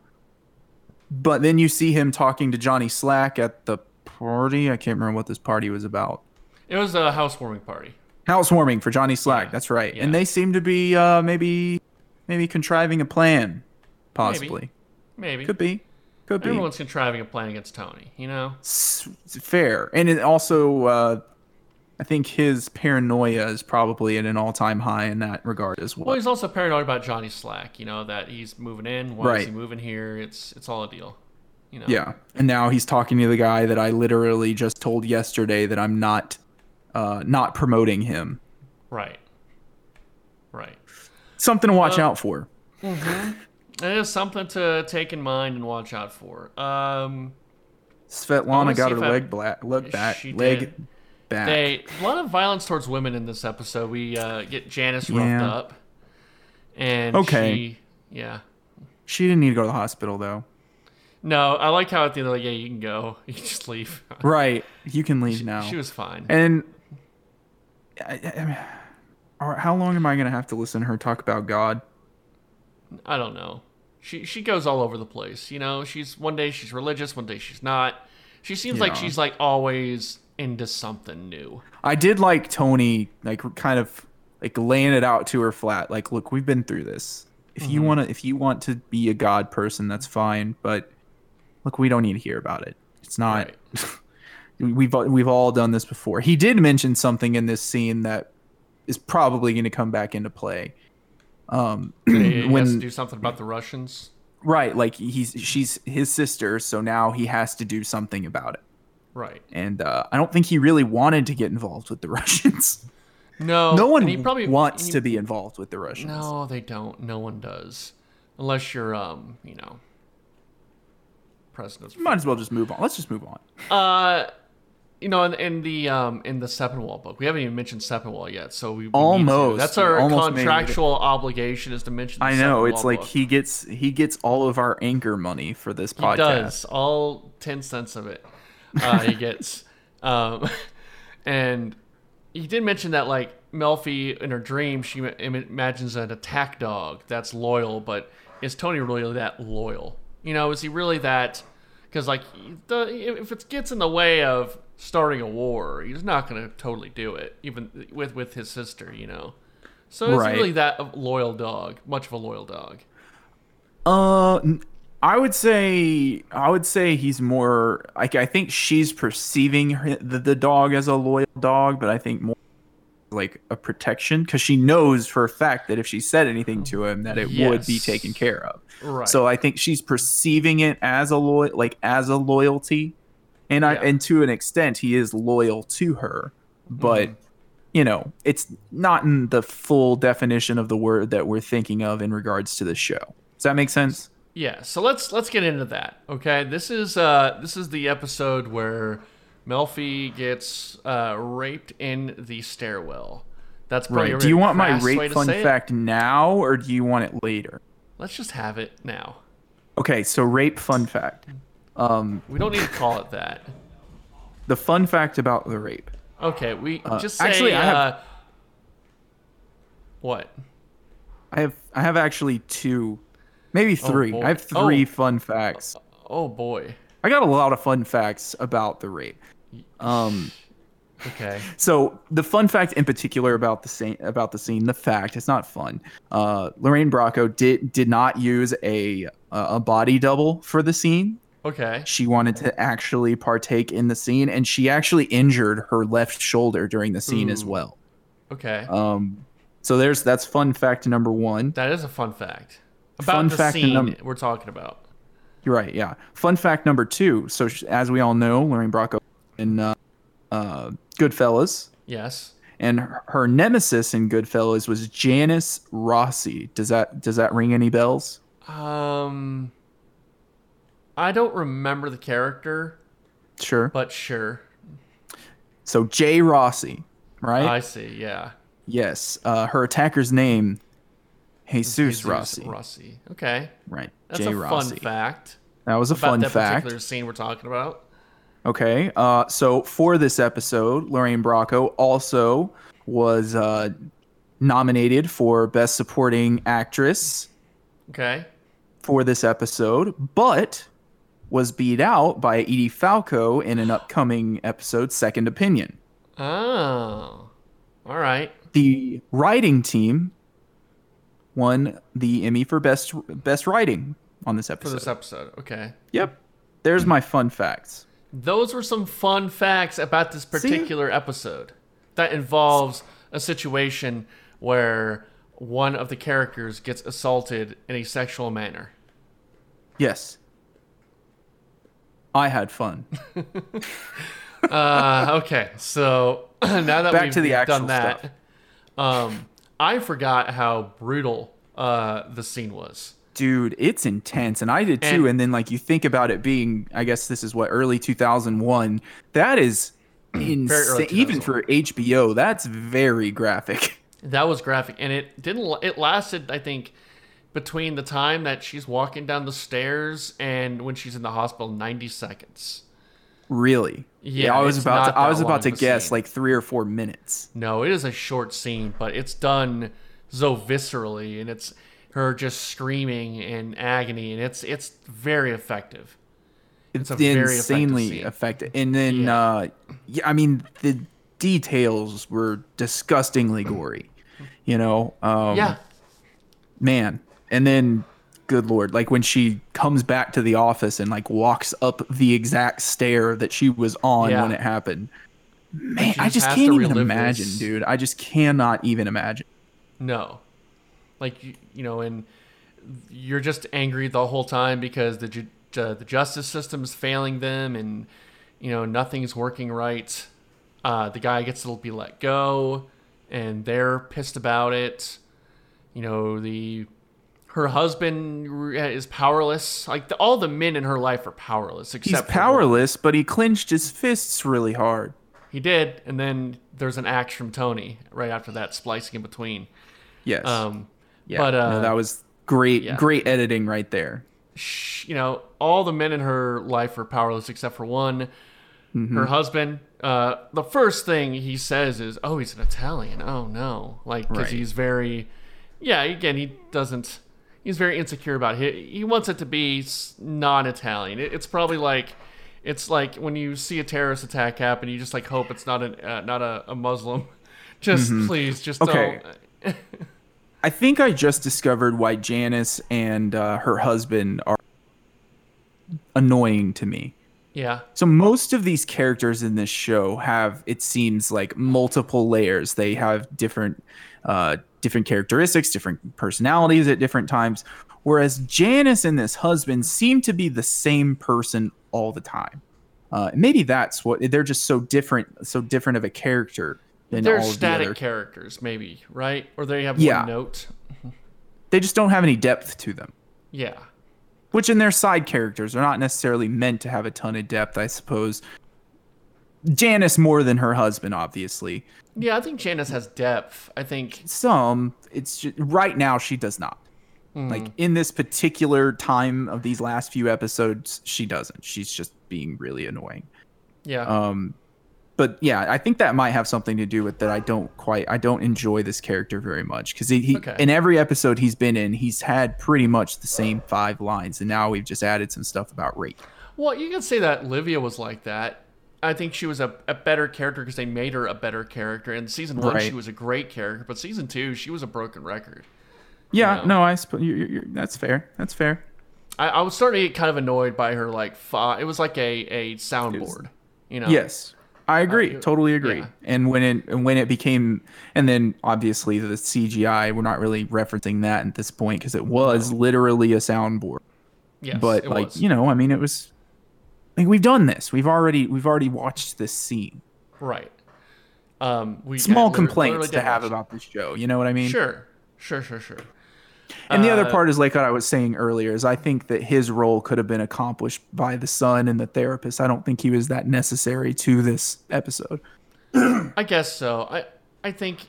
But then you see him talking to Johnny Sack at the party. I can't remember what this party was about it was a housewarming party. housewarming for Johnny Sack. Yeah, That's right. yeah. And they seem to be uh, maybe maybe contriving a plan, possibly. Maybe. Could be. Could be. Everyone's contriving a plan against Tony. You know. S- fair. And it also, uh, I think his paranoia is probably at an all-time high in that regard as well. Well, he's also paranoid about Johnny Sack. You know that he's moving in. Why is Right. he moving here? It's it's all a deal. You know. yeah. And now he's talking to the guy that I literally just told yesterday that I'm not, uh, not promoting him. Right. Right. Something to watch Uh, out for. Mm-hmm. It is something to take in mind and watch out for. Um, Svetlana got her if I- leg black, leg back, She leg did. Back. they a lot of violence towards women in this episode. We uh, get Janice roughed Yeah. up, and Okay. she, yeah. She didn't need to go to the hospital though. No, I like how at the end, they're like, yeah, you can go. You can just leave. Right. You can leave now. She was fine. And I, I, how long am I gonna have to listen to her talk about God? I don't know. She she goes all over the place. You know, she's one day she's religious, one day she's not. She seems like she's like always into something new. I did like Tony, like kind of like laying it out to her flat. Like, look, we've been through this. If Mm-hmm. you want to, if you want to be a God person, that's fine. But look, we don't need to hear about it. It's not. Right. we've we've all done this before. He did mention something in this scene that is probably going to come back into play. Um, He has when to do something about the Russians. right, like he's she's his sister, so now he has to do something about it. Right. And uh, I don't think he really wanted to get involved with the Russians. No. no one he probably wants he- to be involved with the Russians. No, they don't. No one does, unless you're um, you know, president. Might as well just move on. Let's just move on. Uh, you know, in, in the um in the Sepinwall book, we haven't even mentioned Sepinwall yet, so we, we. Almost. That's our contractual obligation is to mention. The I know it's like book. he gets he gets all of our anchor money for this He podcast. does all ten cents of it. Uh, he gets, um, and he did mention that like Melfi in her dream, she im- imagines an attack dog that's loyal, but is Tony really that loyal? You know, is he really that? Because like the if it gets in the way of starting a war, he's not going to totally do it, even with with his sister. You know, so is Right. he really that loyal dog? Much of a loyal dog? Uh, I would say I would say he's more like I think she's perceiving her, the, the dog as a loyal dog, but I think more like a protection because she knows for a fact that if she said anything to him that it would be taken care of. Right. So I think she's perceiving it as a loy like as a loyalty, and I Yeah. and to an extent he is loyal to her, but Mm-hmm. you know it's not in the full definition of the word that we're thinking of in regards to the show. Does that make sense? Yeah, so let's let's get into that. Okay, this is uh this is the episode where Melfi gets uh, raped in the stairwell. That's probably Right. Do you want my rape fun say it. fact now or do you want it later? Let's just have it now. Okay, so rape fun fact. Um, We don't need to call it that. the fun fact about the rape. Okay, we just say. Uh, actually, I have- uh, what? I have I have actually two, maybe three. boy. I have three Oh. fun facts. Oh boy. I got a lot of fun facts about the rape. Um, Okay. so the fun fact in particular about the scene, about the scene, the fact it's not fun. Uh, Lorraine Bracco did did not use a a body double for the scene. Okay. She wanted to actually partake in the scene, and she actually injured her left shoulder during the scene as well. Okay. Um, so there's that's fun fact number one. that is a fun fact about Fun the fact scene num- we're talking about. You're right, yeah. Fun fact number two. So sh- as we all know, Lorraine Bracco in uh, uh, Goodfellas, Yes. and her, her nemesis in Goodfellas was Janice Rossi. Does that does that ring any bells? Um, I don't remember the character, Sure. but sure. So Jay Rossi, right? I see. Yeah. yes. Uh, her attacker's name, Jesus, Jesus Rossi. Rossi. Okay. Right. That's Jay a Rossi. fun fact. That was a about fun that fact. particular scene we're talking about. Okay. Uh, so for this episode, Lorraine Bracco also was uh, nominated for Best Supporting Actress Okay. for this episode, but was beat out by Edie Falco in an upcoming episode, Second Opinion. Oh. All right. The writing team won the Emmy for best best writing on this episode. For this episode. Okay. Yep. There's my fun facts. Those were some fun facts about this particular episode that involves a situation where one of the characters gets assaulted in a sexual manner. Yes. I had fun. Uh, okay, so now that Back we've to the done that, um, I forgot how brutal uh, the scene was. Dude, it's intense, and I did too. And- And, then, like, you think about it being, I guess this is what early 2001. That is insane. Even for HBO, that's very graphic. That was graphic, and it didn't. It lasted, I think, between the time that she's walking down the stairs and when she's in the hospital, ninety seconds. Really? Yeah, I was about to. I was about to guess scene. like three or four minutes. No, it is a short scene, but it's done so viscerally, and it's her just screaming in agony, and it's it's very effective. It's, a very effective insanely scene. effective. And then, Yeah. uh, yeah, I mean, the details were disgustingly gory. You know, um, yeah, man. And then, good lord, like when she comes back to the office and like walks up the exact stair that she was on Yeah. when it happened. Man, I just can't even imagine, this. dude. I just cannot even imagine. no, like you, you know, and you're just angry the whole time because the ju- ju- the justice system is failing them, and you know nothing's working right. Uh, the guy gets to be let go, and they're pissed about it. You know the her husband is powerless. Like the, all the men in her life are powerless except He's powerless, but he clenched his fists really hard. He did, and then there's an axe from Tony right after that, splicing in between. Yes. Um, yeah. but no, uh, that was great, yeah. great editing right there. sh- you know, all the men in her life are powerless except for one. Mm-hmm. Her husband. Uh, the first thing he says is, "Oh, he's an Italian. Oh no!" Like because Right. he's very, yeah. Again, he doesn't. He's very insecure about it. He, wants it to be non-Italian. It's probably like, it's like when you see a terrorist attack happen, you just like hope it's not a uh, not a, a Muslim. Just please, just Mm-hmm. Okay. don't. I think I just discovered why Janice and uh, her husband are annoying to me. Yeah, So most of these characters in this show have, it seems like, multiple layers. They have different, uh, different characteristics, different personalities at different times. Whereas Janice and this husband seem to be the same person all the time. Uh, maybe that's what they're just so different, so different of a character than they're static the characters, maybe right, or they have Yeah. one note. They just don't have any depth to them. Yeah. which in their side characters are not necessarily meant to have a ton of depth, I suppose. Janice more than her husband, obviously. Yeah, I think Janice has depth. I think Some, it's just, right now she does not. Like in this particular time of these last few episodes, she doesn't. She's just being really annoying. yeah. Um, but yeah, I think that might have something to do with that. I don't quite, I don't enjoy this character very much because he, he Okay. in every episode he's been in, he's had pretty much the same five lines, and now we've just added some stuff about rape. well, you can say that Livia was like that. I think she was a, a better character because they made her a better character. In season one, she was a great character, but season two, she was a broken record. Yeah, know? no, I suppose you, you, that's fair. That's fair. I, I was starting to get kind of annoyed by her like fa- it was like a, a soundboard, you know. Yes, I uh, agree. you- totally agree. yeah. And when it and when it became, and then obviously the CGI, we're not really referencing that at this point because it was literally a soundboard. Yes, but it like was. you know, I mean, it was Like we've done this. We've already we've already watched this scene. Right. Um, we Small literally- complaints to have about this show. You know what I mean? Sure, sure, sure, sure. And the other Uh, part is like what I was saying earlier is I think that his role could have been accomplished by the son and the therapist. I don't think he was that necessary to this episode. I guess so. I I think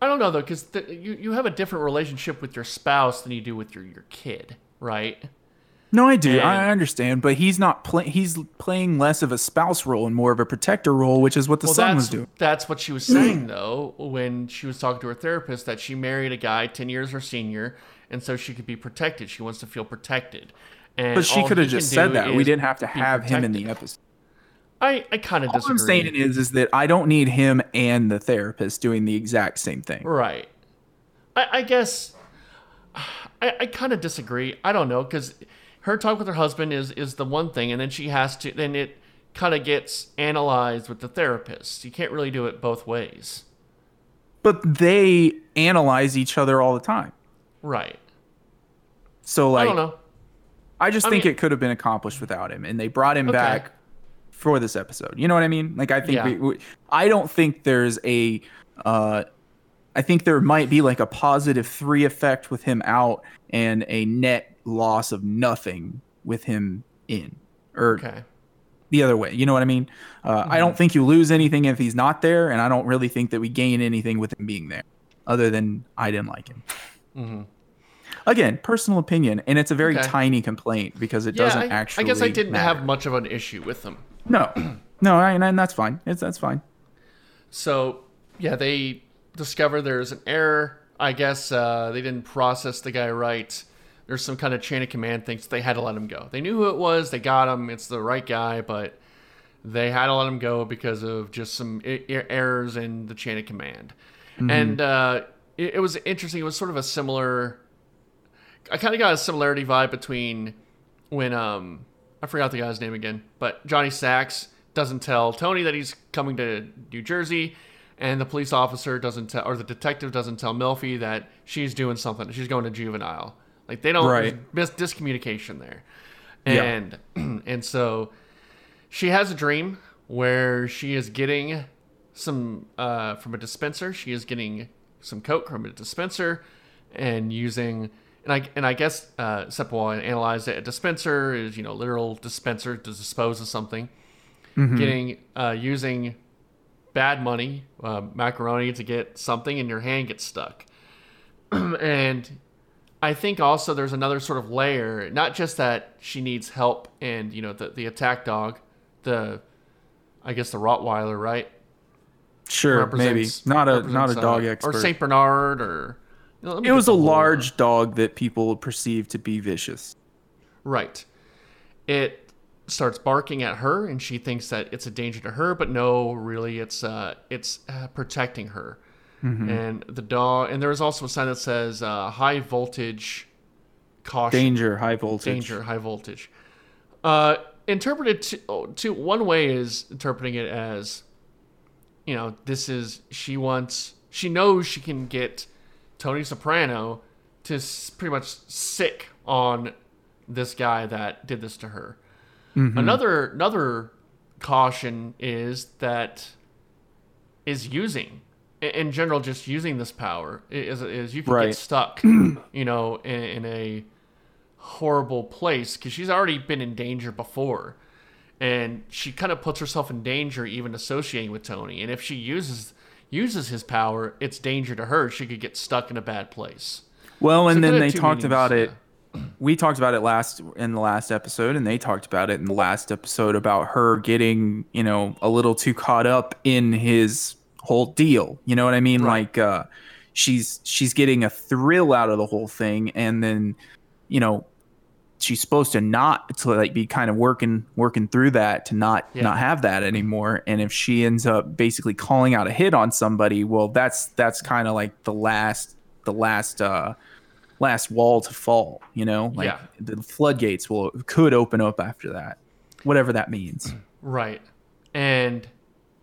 I don't know though, because you you have a different relationship with your spouse than you do with your your kid, right? No, I do. And- I understand, but he's not playing. He's playing less of a spouse role and more of a protector role, which is what the Well, son was doing. that's what she was saying though when she was talking to her therapist that she married a guy ten years her senior, and so she could be protected. She wants to feel protected. And But she could have just said that. We didn't have to have him in the episode. I I kind of All disagree. I'm saying is, is that I don't need him and the therapist doing the exact same thing. Right. I, I guess I, I kind of disagree. I don't know because her talk with her husband is is the one thing, and then she has to. Then it kind of gets analyzed with the therapist. You can't really do it both ways. But they analyze each other all the time. Right. So like I don't know. I just I think mean- it could have been accomplished without him, and they brought him Okay. back for this episode. You know what I mean? Like, I think Yeah. we, we, I don't think there's a, uh, I think there might be like a positive three effect with him out and a net loss of nothing with him in, or Okay. the other way. You know what I mean? Uh, I don't think you lose anything if he's not there, and I don't really think that we gain anything with him being there, other than I didn't like him. Again, personal opinion, and it's a very Okay. tiny complaint because it Yeah, doesn't I, actually. I guess I didn't matter. have much of an issue with them. No, no, and, and that's fine. It's that's fine. So yeah, they discover there's an error. I guess uh, they didn't process the guy right. There's some kind of chain of command thing, so they had to let him go. They knew who it was. They got him. It's the right guy, but they had to let him go because of just some I- errors in the chain of command. And uh, it, it was interesting. It was sort of a similar. I kind of got a similarity vibe between when um I forgot the guy's name again, but Johnny Sachs doesn't tell Tony that he's coming to New Jersey, and the police officer doesn't tell, or the detective doesn't tell Melfi that she's doing something. She's going to juvenile. Like they don't Right. there's mis- discommunication there, Yeah. and and so she has a dream where she is getting some uh, from a dispenser. She is getting some coke from a dispenser and using and I and I guess uh, Sepinwall analyzed it. A dispenser is you know literal dispenser to dispose of something. Getting uh, using bad money, uh, macaroni to get something, and your hand gets stuck. and I think also there's another sort of layer, not just that she needs help, and you know the the attack dog, the I guess the Rottweiler, right? Sure, maybe not a not a dog uh, expert. or Saint Bernard, or you know, it was a large dog that people perceive to be vicious. Right. It starts barking at her, and she thinks that it's a danger to her, but no, really, it's uh, it's uh, protecting her. Mm-hmm. And the dog, and there is also a sign that says uh, high voltage, caution, Danger, high voltage. danger, high voltage. Uh, interpreted to, to one way is interpreting it as, you know, this is she wants, she knows she can get Tony Soprano to pretty much sick on this guy that did this to her. Another another caution is that is using in- general just using this power is is you can Right. get stuck, you know, in, in a horrible place because she's already been in danger before, and she kind of puts herself in danger even associating with Tony. And if she uses uses his power, it's danger to her. She could get stuck in a bad place. Well, and So then they talked about it. yeah. We talked about it last in the last episode, and they talked about it in the last episode about her getting, you know, a little too caught up in his whole deal. You know what I mean? Right. Like, uh, she's she's getting a thrill out of the whole thing, and then, you know, she's supposed to not to like be kind of working working through that to not Yeah. not have that anymore. And if she ends up basically calling out a hit on somebody, well, that's that's kind of like the last the last uh last wall to fall you know like Yeah. the floodgates will could open up after that whatever that means Right. And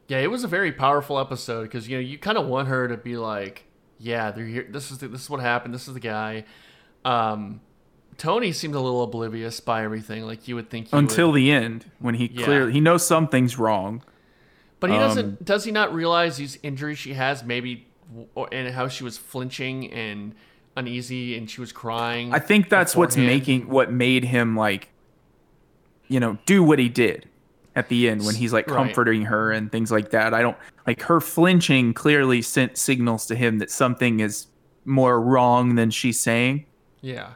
yeah, it was a very powerful episode because you know you kind of want her to be like, yeah, they're here. This is the, this is what happened. This is the guy. Um, Tony seemed a little oblivious by everything. Like you would think he until would. the end when he Yeah. clearly he knows something's wrong. But he Um, doesn't. Does he not realize these injuries she has? Maybe, or, and how she was flinching and uneasy, and she was crying. I think that's what's making what made him like, you know, do what he did at the end when he's like Right. comforting her and things like that. I don't like her flinching clearly sent signals to him that something is more wrong than she's saying. Yeah.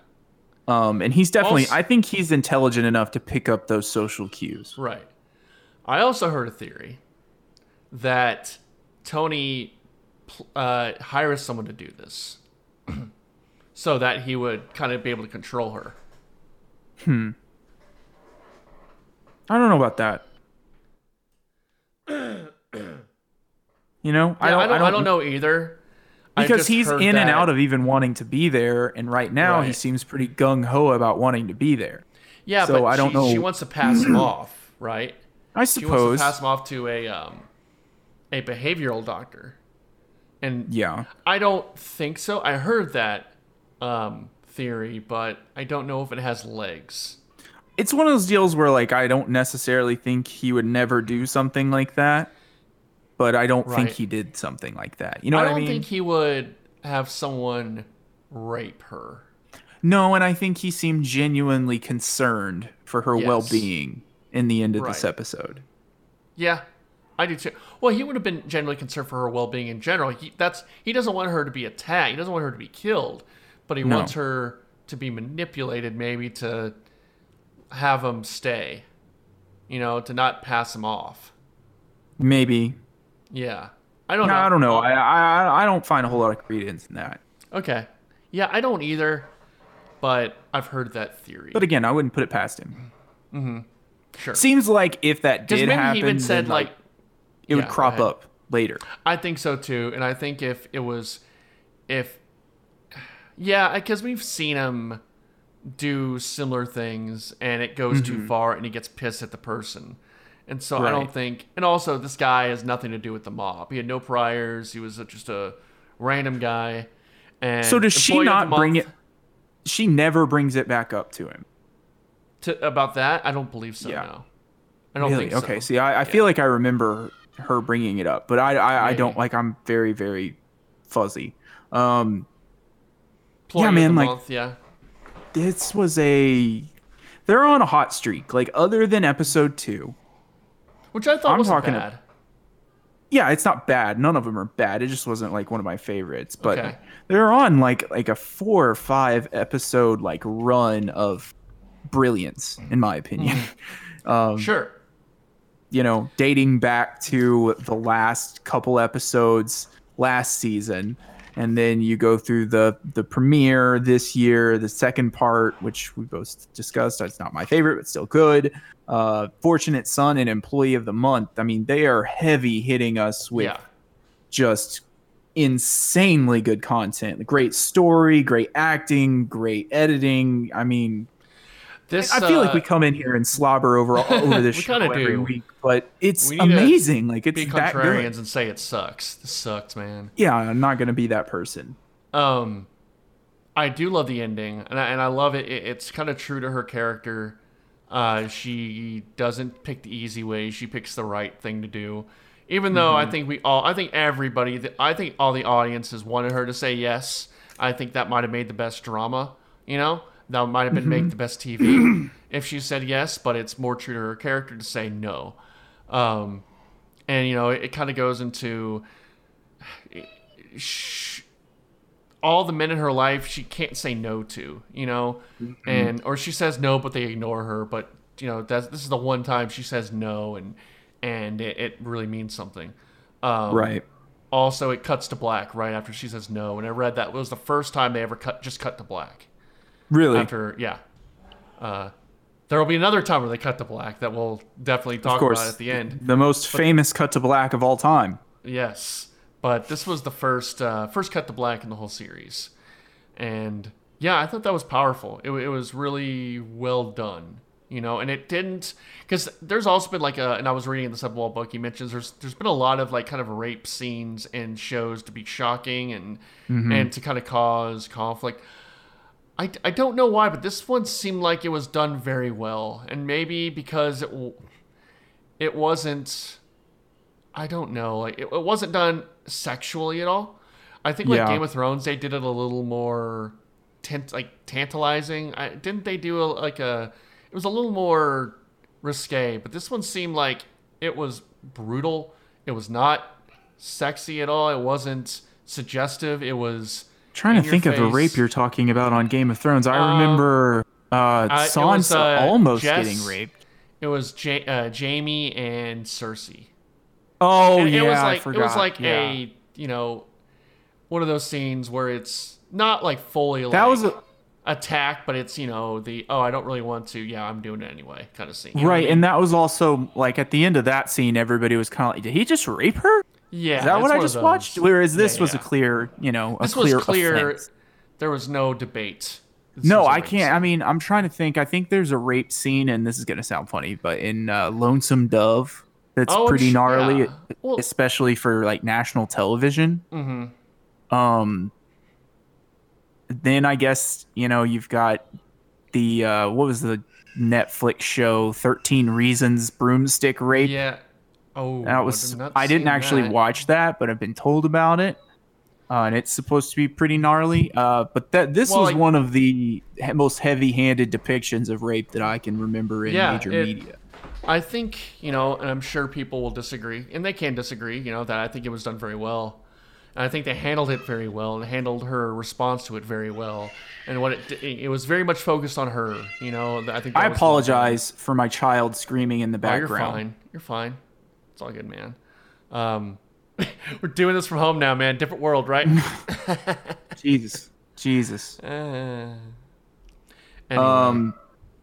Um, and he's definitely, Also- I think he's intelligent enough to pick up those social cues. Right. I also heard a theory that Tony uh, hires someone to do this, so that he would kind of be able to control her. Hmm. I don't know about that. You know, I don't. I don't, know either. Because he's in and out of even wanting to be there, and right now he seems pretty gung ho about wanting to be there. Yeah, so but I don't she, know. She wants to pass him off, right? I She wants suppose. to pass him off to a um, a behavioral doctor, and yeah, I don't think so. I heard that um, theory, but I don't know if it has legs. It's one of those deals where like I don't necessarily think he would never do something like that, but I don't think he did something like that. You know I what don't I mean? think he would have someone rape her. No, and I think he seemed genuinely concerned for her Yes. well-being in the end of this episode. Yeah, I do too. Well, he would have been genuinely concerned for her well-being in general. He that's he doesn't want her to be attacked. He doesn't want her to be killed, but he No. wants her to be manipulated, maybe to have him stay. You know, to not pass him off. Maybe. Yeah, I don't No, know. I don't know. I, I I don't find a whole lot of credence in that. Okay. Yeah, I don't either, but I've heard that theory. But again, I wouldn't put it past him. Mm-hmm. Sure. Seems like if that did maybe happen, he even said then, like, it would Yeah, go crop up later. I think so too, and I think if it was, if, yeah, because we've seen him do similar things, and it goes too far, and he gets pissed at the person, and so I don't Mm-hmm. Think. And also, this guy has nothing to do with the mob. He had no priors. He was just a random guy. And So does she employee of the not bring it? She never brings it back up to him. to about that? I don't believe so. Yeah. No, I don't Really? think so. Okay. See, I, I feel like I remember her bringing it up, but I I, I don't like. I'm very very fuzzy. Um, Employee of man, like- month, yeah. This was a. They're on a hot streak. Like other than episode two, Which I thought I'm wasn't talking- bad. yeah, it's not bad. None of them are bad. It just wasn't like one of my favorites. But Okay. they're on like like a four or five episode like run of brilliance, in my opinion. um, Sure. you know, dating back to the last couple episodes last season. And then you go through the the premiere this year, the second part, which we both discussed. It's not my favorite, but still good. Uh, Fortunate Son and Employee of the Month. I mean, they are heavy hitting us with Yeah. just insanely good content. Great story, great acting, great editing. I mean, This I feel like uh, we come in here and slobber over over this show every do. week, but it's We amazing. Like it's be that contrarians good. and say it sucks. This sucks, man. Yeah, I'm not gonna be that person. Um, I do love the ending, and I, and I love it. it it's kind of true to her character. Uh, she doesn't pick the easy way. She picks the right thing to do. Even though Mm-hmm. I think we all, I think everybody, I think all the audiences wanted her to say yes. I think that might have made the best drama. You know, that might have been Mm-hmm. make the best TV if she said yes. But it's more true to her character to say no. Um, and you know, it, it kind of goes into sh- all the men in her life she can't say no to, you know, and or she says no, but they ignore her. But you know, that's this is the one time she says no, and and it, it really means something. Um, Right. Also, it cuts to black right after she says no, and I read that was the first time they ever cut just cut to black Really. after yeah. Uh, there will be another time where they cut to black that we'll definitely talk of course. about at the end. The most famous cut to black of all time. Yes, but this was the first uh, first cut to black in the whole series, and yeah, I thought that was powerful. It, it was really well done, you know, and it didn't because there's also been like a and I was reading in the subwall book. He mentions there's there's been a lot of like kind of rape scenes in shows to be shocking and and to kind of cause conflict. I, I don't know why, but this one seemed like it was done very well, and maybe because it it wasn't. I don't know, like it, it wasn't done sexually at all. I think like Yeah. Game of Thrones, they did it a little more, tent, like tantalizing. I, didn't they do a, like a? It was a little more risque, but this one seemed like it was brutal. It was not sexy at all. It wasn't suggestive. It was trying to think of the rape you're talking about on Game of Thrones. I Um, remember uh, uh, it was, Sansa uh, almost Jess- getting raped. It was ja- uh, Jaime and Cersei. Oh And yeah, it was I like forgot. it was like yeah. a you know one of those scenes where it's not like fully that like was a, attack, but it's you know the oh I don't really want to yeah I'm doing it anyway kind of scene. What I right, mean? and that was also like at the end of that scene, everybody was kind of like, "Did he just rape her?" Yeah, Is that what I just watched? Whereas this Yeah, was yeah. a clear, you know, a This clear, was clear. offense. There was no debate. This No, I can't. I mean, I'm trying to think. I think there's a rape scene, and this is gonna sound funny, but in uh, Lonesome Dove, that's Oh, pretty gnarly, yeah. Well- especially for like national television. Mm-hmm. Um, then I guess you know you've got the uh, what was the Netflix show Thirteen Reasons Broomstick Rape. Yeah. Oh, that was I didn't actually that. watch that, but I've been told about it. Uh, and it's supposed to be pretty gnarly. Uh, but that this Well, was one of the most heavy-handed depictions of rape that I can remember in Yeah, major it- media. I think, you know, and I'm sure people will disagree, and they can disagree, you know, that I think it was done very well. And I think they handled it very well and handled her response to it very well. And what it it was very much focused on her, you know. I think I apologize for my child screaming in the Oh, you're fine. You're fine. It's all good, man. Um, we're doing this from home now, man. Different world, right? Jesus, Jesus. uh, anyway. Um,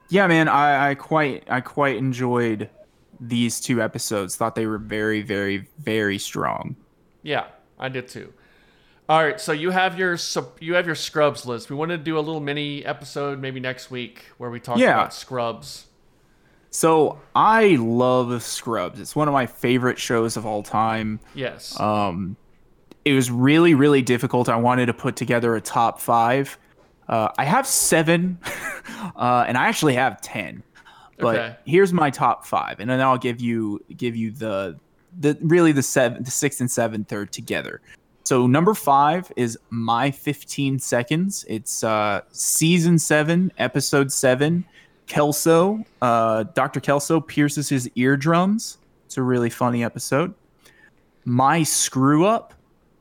yeah, man, I, I quite I quite enjoyed these two episodes. Thought they were very, very, very strong. Yeah, I did too. All right, so you have your you have your Scrubs list. We wanted to do a little mini episode maybe next week where we talk Yeah. about Scrubs. So I love Scrubs. It's one of my favorite shows of all time. Yes. Um, it was really, really difficult. I wanted to put together a top five. Uh, I have seven, uh, and I actually have ten. But Okay. here's my top five, and then I'll give you give you the the really the seven, the sixth and seventh are together. So number five is my 15 seconds. It's uh, season seven, episode seven. Kelso, uh, Dr. Kelso pierces his eardrums. It's a really funny episode. My Screw Up,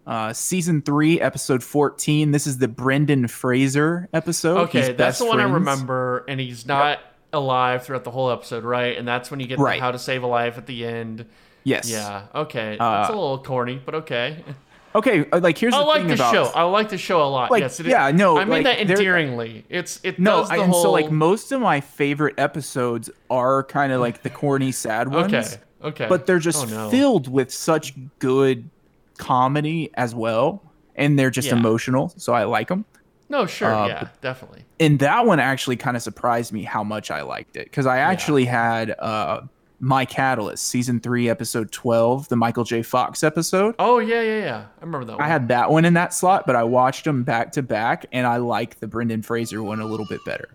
uh, season three, episode 14. This is the Brendan Fraser episode. okay, He's that's the one I remember, and he's not alive throughout the whole episode, right? And that's when you get Right. the how to save a life at the end. Yes. Yeah. Okay. Uh, That's a little corny, but okay. Okay, uh, like here's I the like thing the about show. I like the show a lot. Like, yes. It yeah, no, I mean like, that endearingly. It's it No, does the I, and whole. so like most of my favorite episodes are kind of like the corny, sad ones. Okay. Okay. But they're just Oh, no. filled with such good comedy as well, and they're just Yeah. emotional. So I like them. No, sure. uh, yeah, definitely. And that one actually kind of surprised me how much I liked it because I actually had uh, my Catalyst season three, episode twelve, the Michael J. Fox episode. Oh yeah, yeah, yeah. I remember that one. I had that one in that slot, but I watched them back to back, and I like the Brendan Fraser one a little bit better.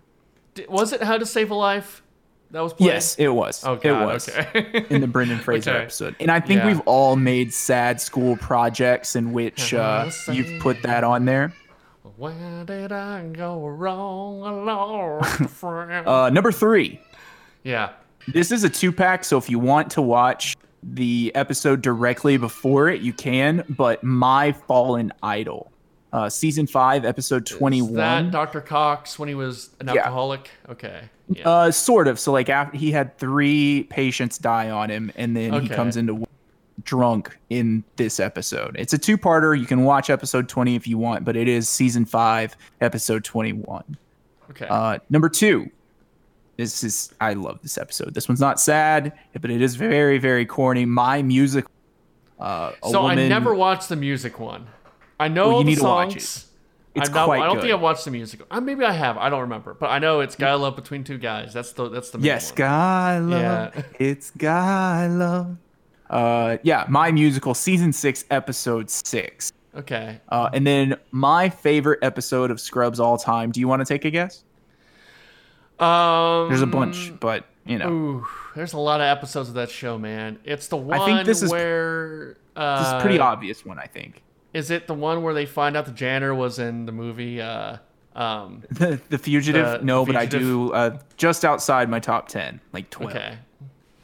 Di- Was it How to Save a Life? That was played? Yes, it was. Oh it was Okay. in the Brendan Fraser Okay. episode, and I think Yeah. we've all made sad school projects in which uh, Uh-huh, you've put that on there. Where did I go wrong, along, friend? Uh, number three. yeah. This is a two pack, so if you want to watch the episode directly before it, you can. But My Fallen Idol, uh, season five, episode Is twenty that. Dr. Cox when he was an Yeah. alcoholic? Okay. Yeah. Uh, sort of. So like, after he had three patients die on him, and then he comes into drunk in this episode. It's a two parter. You can watch episode twenty if you want, but it is season five, episode twenty one. okay. Uh, number two. This is I love this episode. This one's not sad, but it is very very corny. My music. Uh, so I never watched the music one. I know Well, you the need to watch songs. It's I, know, quite I don't good. think I've watched the music. Uh, maybe I have. I don't remember. But I know it's Guy Love Between Two Guys. That's the that's the main Yes, one. guy love. Yeah. It's guy love. Uh, yeah, my musical season six, episode six. Okay. Uh, and then my favorite episode of Scrubs all time. Do you want to take a guess? Um, There's a bunch, but you know, Ooh, there's a lot of episodes of that show, man. It's the one I think this is- where uh, this is pretty obvious one. I think Is it the one where they find out the janitor was in the movie? Uh, um, the, the fugitive. The no, but I do uh, just outside my top ten, like twelve. okay.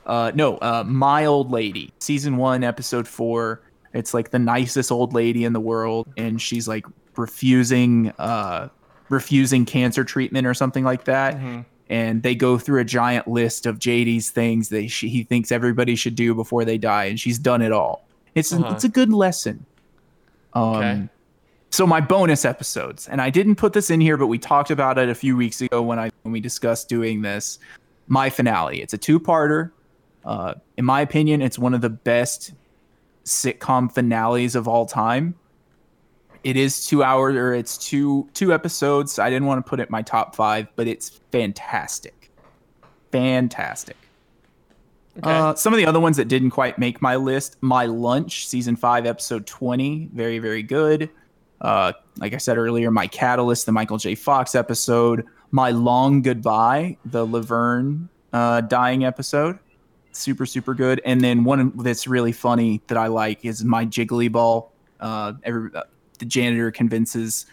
Uh, no, uh, my old lady, season one, episode four. It's like the nicest old lady in the world, and she's like refusing, uh, refusing cancer treatment or something like that. Mm-hmm. And they go through a giant list of JD's things that she, he thinks everybody should do before they die, and she's done it all. It's Uh-huh. it's a good lesson. Um, Okay. so my bonus episodes, and I didn't put this in here, but we talked about it a few weeks ago when I when we discussed doing this. My finale. It's a two-parter. Uh, in my opinion, it's one of the best sitcom finales of all time. It is two hours, or it's two two episodes. I didn't want to put it in my top five, but it's fantastic, fantastic. Okay. Uh, some of the other ones that didn't quite make my list, My Lunch, season five, episode 20, very, very good. Uh, like I said earlier, My Catalyst, the Michael J. Fox episode. My Long Goodbye, the Laverne uh, dying episode. Super, super good. And then one that's really funny that I like is My Jiggly Ball. Uh, every, uh, the janitor convinces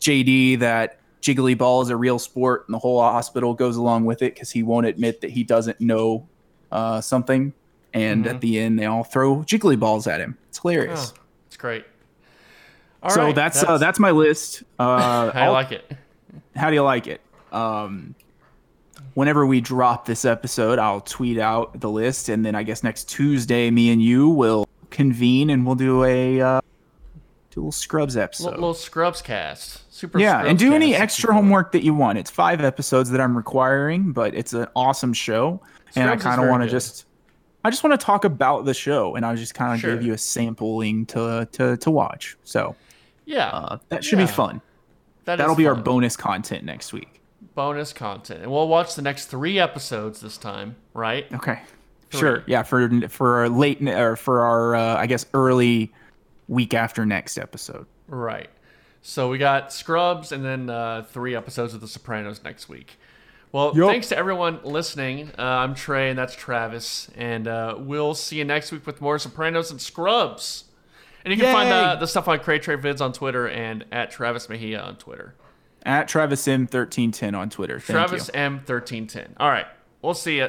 JD that Jiggly Ball is a real sport, and the whole hospital goes along with it because he won't admit that he doesn't know uh, something. And Mhm. at the end, they all throw Jiggly Balls at him. It's hilarious. Oh, it's great. All so right, that's uh, that's my list. Uh, I I'll- like it. how do you like it? Um, whenever we drop this episode, I'll tweet out the list, and then I guess next Tuesday, me and you will convene and we'll do a uh, do a little Scrubs episode. Little, little Scrubs cast. Super. yeah, and Scrubs do any extra homework that you want. It's five episodes that I'm requiring, but it's an awesome show, and I kind of want to just. I just want to talk about the show, and I just kind of Sure. give you a sampling to to to watch. So Yeah, uh, that should Yeah. be fun. that is That'll be our bonus content next week. bonus content, and we'll watch the next three episodes this time, right? Okay. Three. Sure. Yeah. For for our late or for our uh, I guess early week after next episode. Right. So we got Scrubs and then uh, three episodes of The Sopranos next week. Well, Yup. thanks to everyone listening. Uh, I'm Trey, and that's Travis, and uh, we'll see you next week with more Sopranos and Scrubs. And you can find Yay! the, the stuff on Cray Trey Vids on Twitter and at Travis Mejia on Twitter. At Travis M thirteen ten on Twitter. Thank Travis you. M1310. All right. We'll see you.